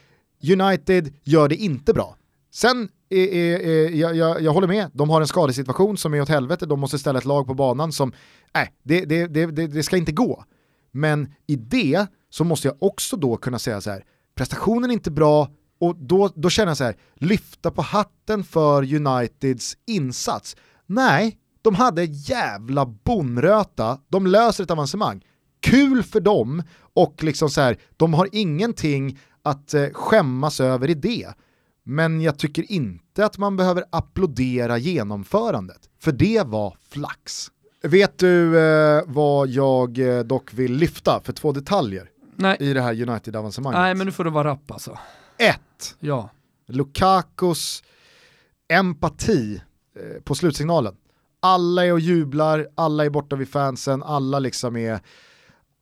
Speaker 1: United gör det inte bra. Sen, är, är, är, jag, jag, jag håller med, de har en skadesituation som är åt helvete, de måste ställa ett lag på banan som, nej, det, det, det, det, det ska inte gå. Men i det så måste jag också då kunna säga så här, prestationen är inte bra, och då, då känner jag så här, lyfta på hatten för Uniteds insats. Nej, de hade jävla bonröta, de löser ett avancemang. Kul för dem och liksom så här, de har ingenting att eh, skämmas över i det. Men jag tycker inte att man behöver applådera genomförandet, för det var flax. Vet du eh, vad jag eh, dock vill lyfta för två detaljer
Speaker 2: Nej.
Speaker 1: i det här United-avancemanget?
Speaker 2: Nej, men nu får du vara rapp alltså.
Speaker 1: Ett,
Speaker 2: Ja.
Speaker 1: Lukakos empati eh, på slutsignalen. Alla är och jublar, alla är borta vid fansen, alla liksom är...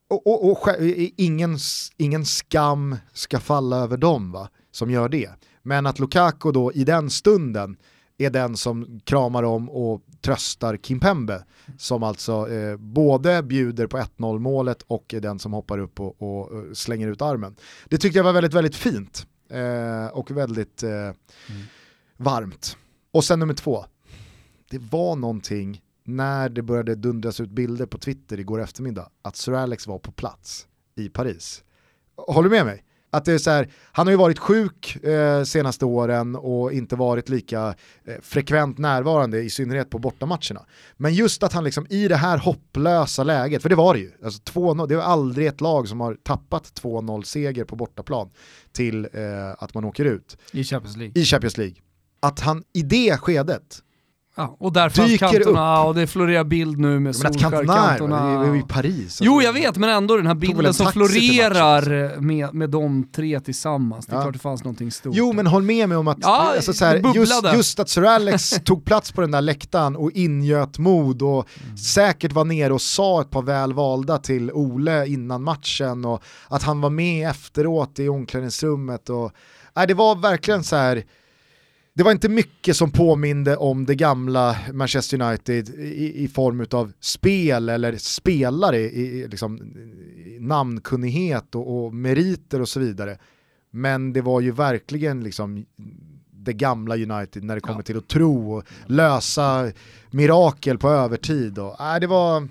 Speaker 1: Och, och, och ingen, ingen skam ska falla över dem va, som gör det. Men att Lukaku då i den stunden är den som kramar om och tröstar Kimpembe som alltså eh, både bjuder på 1-0 målet och är den som hoppar upp och, och, eh, slänger ut armen. Det tyckte jag var väldigt, väldigt fint eh, och väldigt eh, varmt. Och sen nummer två, det var någonting när det började dundras ut bilder på Twitter igår eftermiddag att Sir Alex var på plats i Paris. Håller du med mig? Att det är så här, han har ju varit sjuk eh, senaste åren och inte varit lika eh, frekvent närvarande i synnerhet på bortamatcherna. Men just att han liksom i det här hopplösa läget, för det var det ju, alltså 2-0, det är aldrig ett lag som har tappat 2-0 seger på bortaplan till eh, att man åker ut
Speaker 2: I Champions League.
Speaker 1: i Champions League. Att han i det skedet,
Speaker 2: Ja, och där fanns kanterna och det florerar bild nu med Solskjaer,
Speaker 1: Cantona, det är ju i Paris. alltså.
Speaker 2: Jo jag vet, men ändå den här bilden
Speaker 1: en
Speaker 2: som florerar med, med de tre tillsammans. Det är
Speaker 1: Ja.
Speaker 2: klart det fanns någonting stort.
Speaker 1: Jo men håll med mig om att,
Speaker 2: Ja,
Speaker 1: alltså, så här, just, just att Sir Alex tog plats på den där läktaren och ingöt mod och
Speaker 2: Mm.
Speaker 1: säkert var nere och sa ett par välvalda till Ole innan matchen och att han var med efteråt i omklädningsrummet. Och, nej, det var verkligen så här. Det var inte mycket som påminde om det gamla Manchester United i, i form av spel eller spelare i, liksom, namnkunnighet och, och meriter och så vidare. Men det var ju verkligen liksom det gamla United när det kommer till att tro och lösa mirakel på övertid. Och, äh, det, var,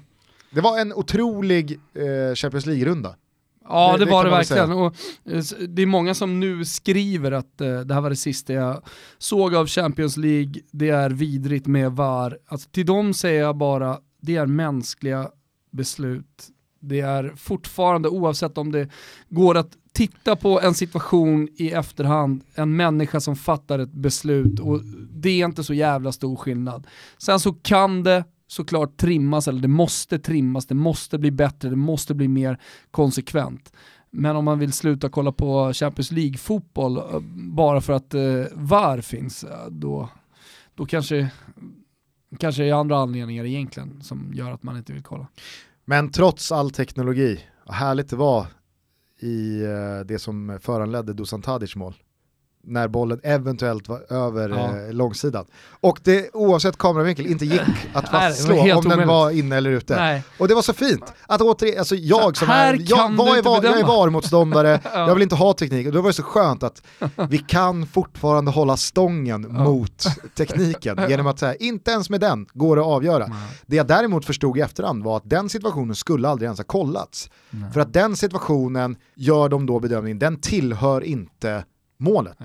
Speaker 1: det var en otrolig eh, Champions League-runda.
Speaker 2: Ja
Speaker 1: Det-
Speaker 2: det,
Speaker 1: det
Speaker 2: var det verkligen. Och, eh, det är många som nu skriver att eh, det här var det sista jag såg av Champions League, det är vidrigt med VAR. Alltså, till dem säger jag bara, det är mänskliga beslut. Det är fortfarande, oavsett om det går att titta på en situation i efterhand, en människa som fattar ett beslut och det är inte så jävla stor skillnad. Sen så kan det såklart trimmas, eller det måste trimmas, det måste bli bättre, det måste bli mer konsekvent. Men om man vill sluta kolla på Champions League-fotboll eh, bara för att eh, VAR finns, eh, då, då kanske, kanske det är andra anledningar egentligen som gör att man inte vill kolla.
Speaker 1: Men trots all teknologi, vad härligt det var i eh, det som föranledde Dusan Tadic mål när bollen eventuellt var över
Speaker 2: Ja.
Speaker 1: eh, långsidan. Och det oavsett kameravinkel inte gick att
Speaker 2: Nej, var
Speaker 1: fastslå
Speaker 2: helt
Speaker 1: om den var inne eller ute.
Speaker 2: Nej.
Speaker 1: Och det var så fint att återigen, alltså jag som är, jag, är,
Speaker 2: inte
Speaker 1: var, jag är. VAR-motståndare, jag vill inte ha teknik, och då var det så skönt att vi kan fortfarande hålla stången mot tekniken genom att säga, inte ens med den går det att avgöra. Det jag däremot förstod i efterhand var att den situationen skulle aldrig ens ha kollats. För att den situationen gör de då bedömningen, den tillhör inte målet.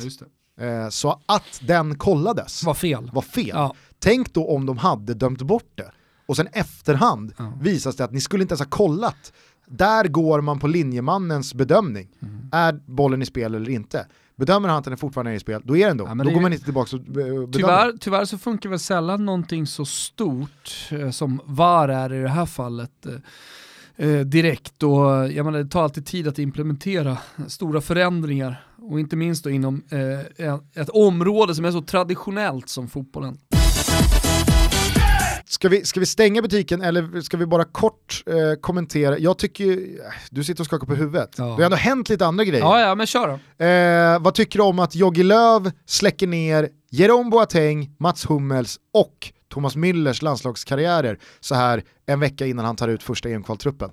Speaker 2: Ja.
Speaker 1: Eh, Så att den kollades
Speaker 2: Var fel.
Speaker 1: var fel.
Speaker 2: Ja.
Speaker 1: Tänk då om de hade dömt bort det. Och sen efterhand
Speaker 2: Ja.
Speaker 1: visas det att ni skulle inte ens ha kollat. Där går man på linjemannens bedömning.
Speaker 2: Mm.
Speaker 1: Är bollen i spel eller inte? Bedömer han att den är fortfarande är i spel, då är den då.
Speaker 2: Ja,
Speaker 1: då
Speaker 2: det
Speaker 1: går man inte tillbaka och eh, bedömer.
Speaker 2: Tyvärr, tyvärr så funkar väl sällan någonting så stort eh, som VAR är i det här fallet eh, direkt och jag menar, det tar alltid tid att implementera stora förändringar och inte minst då inom eh, en- ett område som är så traditionellt som fotbollen.
Speaker 1: Ska vi, ska vi stänga butiken eller ska vi bara kort eh, kommentera? Jag tycker ju, du sitter och skakar på huvudet.
Speaker 2: Ja.
Speaker 1: Det har ändå hänt lite andra grejer.
Speaker 2: Ja, ja, men kör då.
Speaker 1: Eh, vad tycker du om att Jogi Löw släcker ner Jerome Boateng, Mats Hummels och Thomas Müllers landslagskarriärer så här en vecka innan han tar ut första EM-kvaltruppen?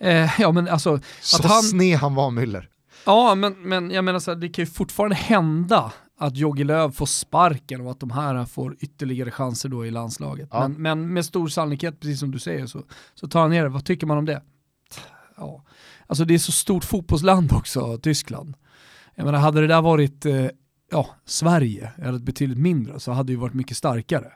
Speaker 2: Eh, ja, men alltså,
Speaker 1: Så
Speaker 2: att han,
Speaker 1: sned han var Müller.
Speaker 2: Ja, men, men jag menar så här, det kan ju fortfarande hända att Jogi Löw får sparken och att de här får ytterligare chanser då i landslaget.
Speaker 1: Ja.
Speaker 2: Men, men med stor sannolikhet, precis som du säger, så, så tar han ner det. Vad tycker man om det? Ja. Alltså det är så stort fotbollsland också, Tyskland. Jag menar, hade det där varit eh, ja, Sverige, eller betydligt mindre, så hade det ju varit mycket starkare.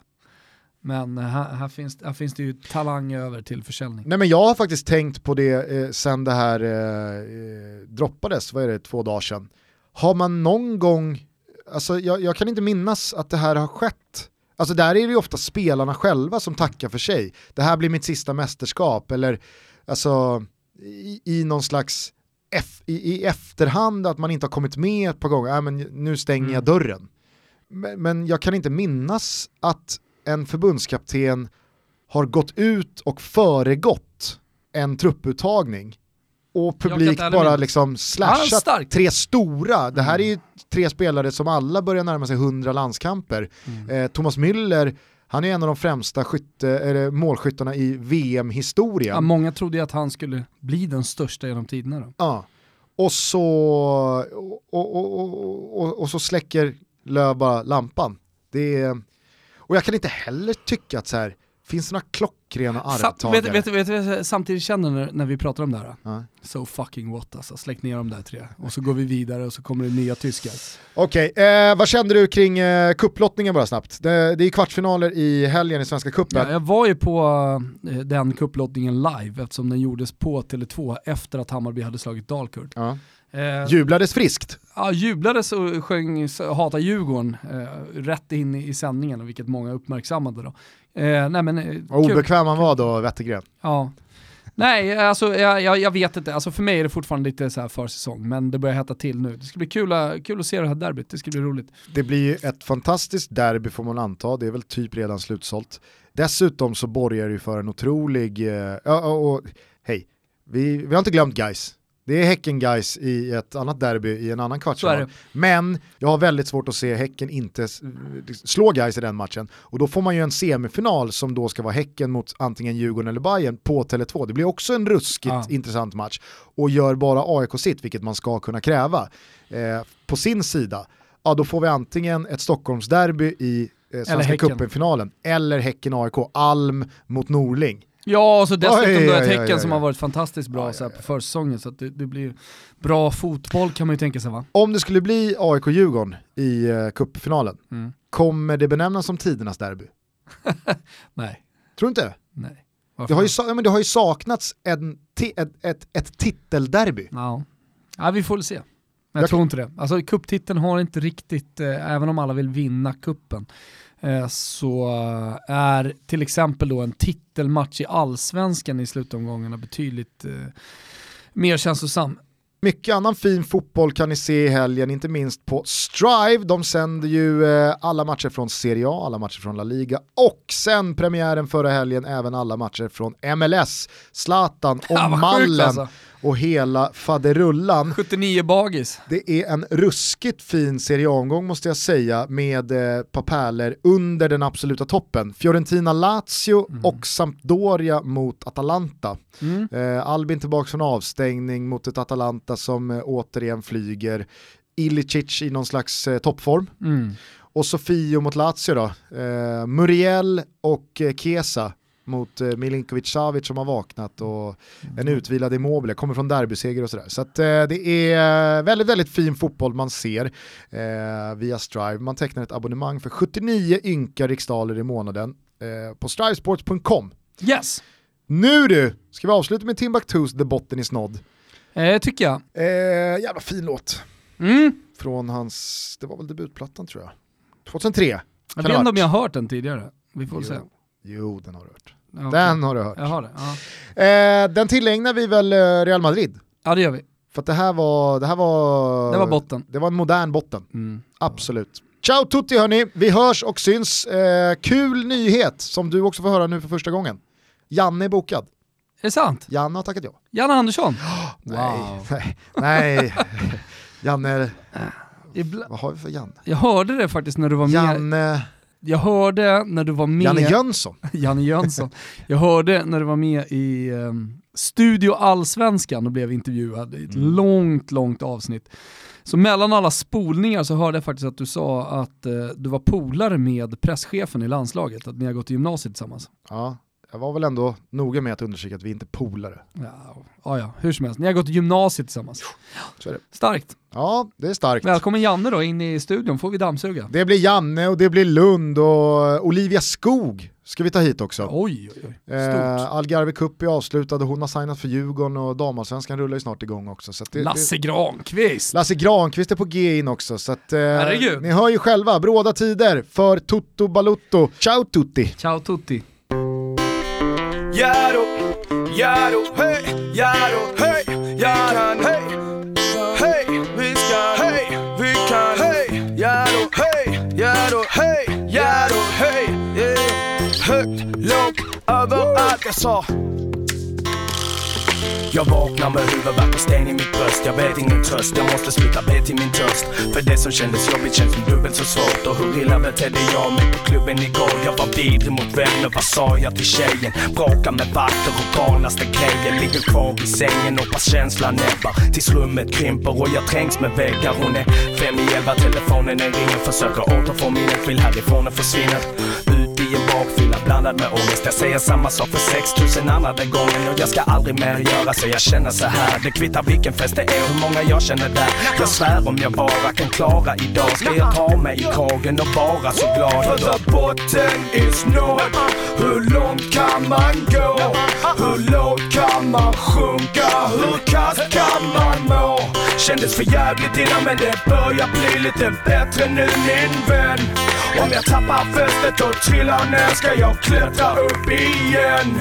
Speaker 2: Men eh, här, här, finns, här finns det ju talang över till försäljning.
Speaker 1: Nej men jag har faktiskt tänkt på det eh, sen det här eh, eh, droppades, vad är det, två dagar sedan. Har man någon gång, alltså jag, jag kan inte minnas att det här har skett. Alltså där är det ju ofta spelarna själva som tackar för sig. Det här blir mitt sista mästerskap eller alltså i, i någon slags eff, i, i efterhand att man inte har kommit med ett par gånger, äh, men nu stänger jag dörren. Men, men jag kan inte minnas att en förbundskapten har gått ut och föregått en trupputtagning och
Speaker 2: kan
Speaker 1: publik
Speaker 2: inte heller
Speaker 1: bara liksom slashat tre stora. Det här är
Speaker 2: Mm.
Speaker 1: ju tre spelare som alla börjar närma sig 100 landskamper.
Speaker 2: Mm.
Speaker 1: Eh, Thomas Müller, han är en av de främsta skytte, målskyttarna i VM-historien.
Speaker 2: Ja, många trodde ju att han skulle bli den största genom tiderna då.
Speaker 1: Ja. Och så, och, och, och, och, och så släcker Löv bara lampan. Det är, och jag kan inte heller tycka att så här, finns det några klockrena arvtagare?
Speaker 2: vet, vet, vet, vet, samtidigt känner när, när vi pratar om det här?
Speaker 1: Ja.
Speaker 2: So fucking what alltså, släck ner de där tre. Och så går vi vidare och så kommer det nya tyskar.
Speaker 1: Okej, eh, vad kände du kring eh, kupplottningen bara snabbt? Det, det är kvartsfinaler i helgen i Svenska cupen.
Speaker 2: Ja, jag var ju på eh, den kupplottningen live eftersom den gjordes på Tele2 efter att Hammarby hade slagit Dalkurd.
Speaker 1: Ja.
Speaker 2: Eh,
Speaker 1: Jublades friskt.
Speaker 2: ja, jublades och sjöng Hata Djurgården eh, rätt in i, i sändningen, vilket många uppmärksammade då. Eh, nej, men, eh,
Speaker 1: Vad obekväm han var då, Wettergren.
Speaker 2: Ja. Nej, alltså jag, jag, jag vet inte. Alltså för mig är det fortfarande lite så här försäsong, men det börjar hetta till nu. Det ska bli kul, att- kul att se det här derbyt, det ska bli roligt.
Speaker 1: Det blir ju ett fantastiskt derby får man anta, det är väl typ redan slutsålt. Dessutom så borgar det ju för en otrolig, eh, ja, och hej, vi, vi har inte glömt guys. Det är Häcken guys i ett annat derby i en annan kvartsfinal. Men jag har väldigt svårt att se Häcken inte s- slå guys i den matchen. Och då får man ju en semifinal som då ska vara Häcken mot antingen Djurgården eller Bayern på Tele2. Det blir också en ruskigt
Speaker 2: Ja.
Speaker 1: intressant match. Och gör bara AIK sitt, vilket man ska kunna kräva. Eh, på sin sida, ja då får vi antingen ett Stockholmsderby i eh, Svenska cupen-finalen eller Häcken-AIK, Alm mot Norling.
Speaker 2: Ja, och så dessutom
Speaker 1: Oj, oj,
Speaker 2: ett
Speaker 1: oj, oj,
Speaker 2: som har varit fantastiskt bra så på försäsongen, så att det, det blir bra fotboll kan man ju tänka sig va?
Speaker 1: Om det skulle bli AIK-Djurgården i eh, cupfinalen,
Speaker 2: Mm.
Speaker 1: kommer det benämnas som tidernas derby?
Speaker 2: Nej,
Speaker 1: Tror du inte?
Speaker 2: nej.
Speaker 1: Det har ju, ja, men det har ju saknats en ti- ett, ett, ett titelderby.
Speaker 2: Ja. ja, vi får väl se. Jag,
Speaker 1: Jag-
Speaker 2: tror inte det. Alltså kupptiteln har inte riktigt, eh, även om alla vill vinna kuppen så eh, är till exempel då en titelmatch i allsvenskan i slutomgångarna betydligt eh, mer känslosam.
Speaker 1: Mycket annan fin fotboll kan ni se i helgen, inte minst på Strive. De sänder ju eh, alla matcher från Serie A, alla matcher från La Liga och sen premiären förra helgen även alla matcher från MLS. Zlatan och
Speaker 2: Ja,
Speaker 1: Mallen
Speaker 2: alltså.
Speaker 1: Och hela faderullan.
Speaker 2: 79 bagis.
Speaker 1: Det är en ruskigt fin Serie A-omgång måste jag säga med eh, pärlor under den absoluta toppen. Fiorentina-Lazio
Speaker 2: Mm.
Speaker 1: och Sampdoria mot Atalanta.
Speaker 2: Mm.
Speaker 1: Eh, Albin tillbaka från avstängning mot ett Atalanta som eh, återigen flyger. Ilicic i någon slags eh, toppform.
Speaker 2: Mm.
Speaker 1: Och Sofio mot Lazio då. Eh, Muriel och eh, Kesa mot eh, Milinkovic Savic som har vaknat och en utvilad Immobile, kommer från derbyseger och sådär. Så att, eh, det är väldigt, väldigt fin fotboll man ser eh, via Strive. Man tecknar ett abonnemang för 79 ynka riksdaler i månaden eh, på strivesports.com.
Speaker 2: Yes,
Speaker 1: Nu du, ska vi avsluta med Timbuktus The Botten is Nod.
Speaker 2: eh, tycker jag.
Speaker 1: Eh, jävla fin låt.
Speaker 2: Mm.
Speaker 1: Från hans, det var väl debutplattan tror jag. 2003.
Speaker 2: Jag vet inte om jag har hört den tidigare. Vi får väl se.
Speaker 1: Jo, den har du hört.
Speaker 2: Okej.
Speaker 1: Den har du hört.
Speaker 2: Jag har det, ja.
Speaker 1: Eh, den tillägnar vi väl eh, Real Madrid.
Speaker 2: Ja det gör vi.
Speaker 1: För att det här var, det här var...
Speaker 2: Det var botten.
Speaker 1: Det var en modern botten.
Speaker 2: Mm.
Speaker 1: Absolut. Ciao tutti hörni, vi hörs och syns. Eh, kul nyhet som du också får höra nu för första gången. Janne är bokad.
Speaker 2: Är det sant?
Speaker 1: Janne har tackat ja.
Speaker 2: Janne Andersson?
Speaker 1: Nej, nej, nej. Janne,
Speaker 2: Ibla-
Speaker 1: vad har vi för Janne?
Speaker 2: Jag hörde det faktiskt när du var med.
Speaker 1: Janne,
Speaker 2: Jag hörde när du var med.
Speaker 1: Janne Jönsson.
Speaker 2: Janne Jönsson. Jag hörde när du var med i ehm, Studio Allsvenskan och blev intervjuad i ett
Speaker 1: Mm.
Speaker 2: långt, långt avsnitt. Så mellan alla spolningar så hörde jag faktiskt att du sa att eh, du var polare med presschefen i landslaget, att ni har gått i gymnasiet tillsammans.
Speaker 1: Ja, jag var väl ändå noga med att undersöka att vi inte är polare.
Speaker 2: Ja, ja, ja, hur som helst. Ni har gått gymnasiet tillsammans. Starkt.
Speaker 1: Ja, det är starkt.
Speaker 2: Välkommen Janne då in i studion, får vi dammsuga.
Speaker 1: Det blir Janne och det blir Lund och Olivia Skog ska vi ta hit också.
Speaker 2: Oj, oj, oj. Stort.
Speaker 1: Eh, Algarve Cup är avslutad och hon har signat för Djurgården och damallsvenskan rullar ju snart igång också. Det,
Speaker 2: Lasse Granqvist.
Speaker 1: Lasse Granqvist är på G in också. Så att, eh, ni hör ju själva, bråda tider för Toto Balutto. Ciao tutti!
Speaker 2: Ciao tutti.
Speaker 8: Jaro, Jaro, hej, Jaro, hej, Jaran, hej, hej, vi ska, hej, vi kan, hej, Jaro, hej, Jaro, hej, Jaro, hej, högt, lågt, överallt jag sa jag vaknar med huvudvärk och sten i mitt bröst. Jag vet ingen tröst, jag måste sluta be till min törst. För det som kändes jobbigt känns som dubbelt så svårt. Och hur illa betedde jag mig på klubben igår? Jag var vidrig mot vänner, vad sa jag till tjejen? Bråka med vakter och galnaste grejer Ligger kvar i sängen Hoppas känslan näbbar Tills rummet krymper och jag trängs med väggar. Hon är fem i elva, telefonen den ringer Försöker återfå minnet, vill härifrån och försvinner bakfylla blandad med ångest. Jag säger samma sak för 6000 andra gången. Och jag ska aldrig mer göra så jag känner så här. Det kvittar vilken fest det är och hur många jag känner där. Jag svär om jag bara kan klara idag. Ska jag ta mig i kragen och vara så glad? För the botten is nåd Hur långt kan man gå? Hur lågt kan man sjunka? Hur kast kan man må? Kändes för jävligt innan men det börjar bli lite bättre nu min vän. Om jag tappar fästet och trillar ner ska jag klättra upp igen?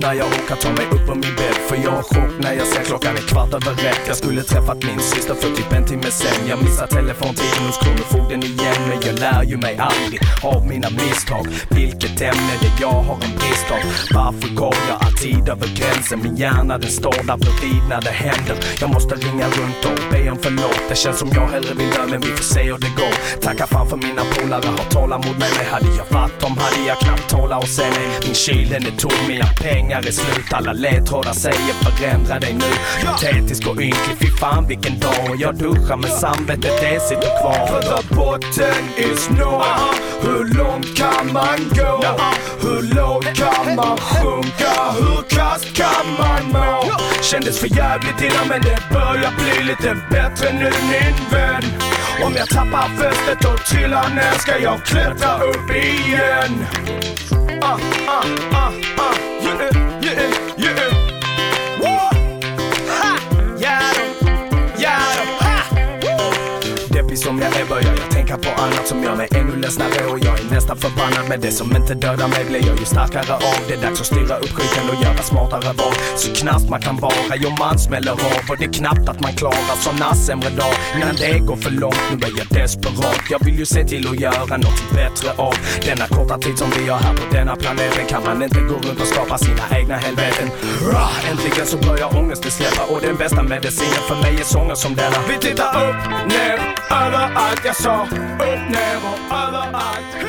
Speaker 8: När jag orkar ta mig upp på min bädd. För jag har chock när jag ser klockan är kvart över ett. Jag skulle träffat min syster för typ en timme sen. Jag missar telefontiden hos kronofogden igen Men jag lär ju mig aldrig av mina misstag. Vilket ämne det jag har en brist av. Varför går jag alltid över gränsen? Min hjärna den står där bredvid när det händer. Jag måste ringa runt och be om förlåt. Det känns som jag hellre vill dö men vi får se hur det går. Tacka fan för mina polare har tålamod med mig. Hade jag varit dem hade jag knappt tåla. Och se mig Min kyl den är tom, mina pengar är slut. Alla ledtrådar säger förändra dig nu. Patetisk och ynklig, fy fan vilken dag. Jag duschar med samvetet, det sitter kvar. För the botten is nåd Hur långt kan man gå? Hur lågt kan man sjunka? Hur kast kan man må? Kändes för jävligt innan men det börjar bli lite bättre nu min vän. Om jag tappar fästet och trillar ner ska jag klättra upp igen. Ah, ah, ah, ah, yeah, som jag är börjar jag tankar på annat som gör mig ännu ledsnare och jag är nästan förbannad. Men det som inte dödar mig blir jag ju starkare av. Det är dags att styra upp skiten och göra smartare val. Så knasp man kan vara, jo man smäller av. Och det är knappt att man klarar såna sämre dag Innan det går för långt, nu är jag desperat. Jag vill ju se till att göra något bättre av denna korta tid som vi har här på denna planeten. Kan man inte gå runt och skapa sina egna helveten. Rah, äntligen så börjar ångesten släppa och den bästa medicinen för mig är sånger som denna. Vi tittar upp, ner, överallt. Jag sa upp, ner och överallt.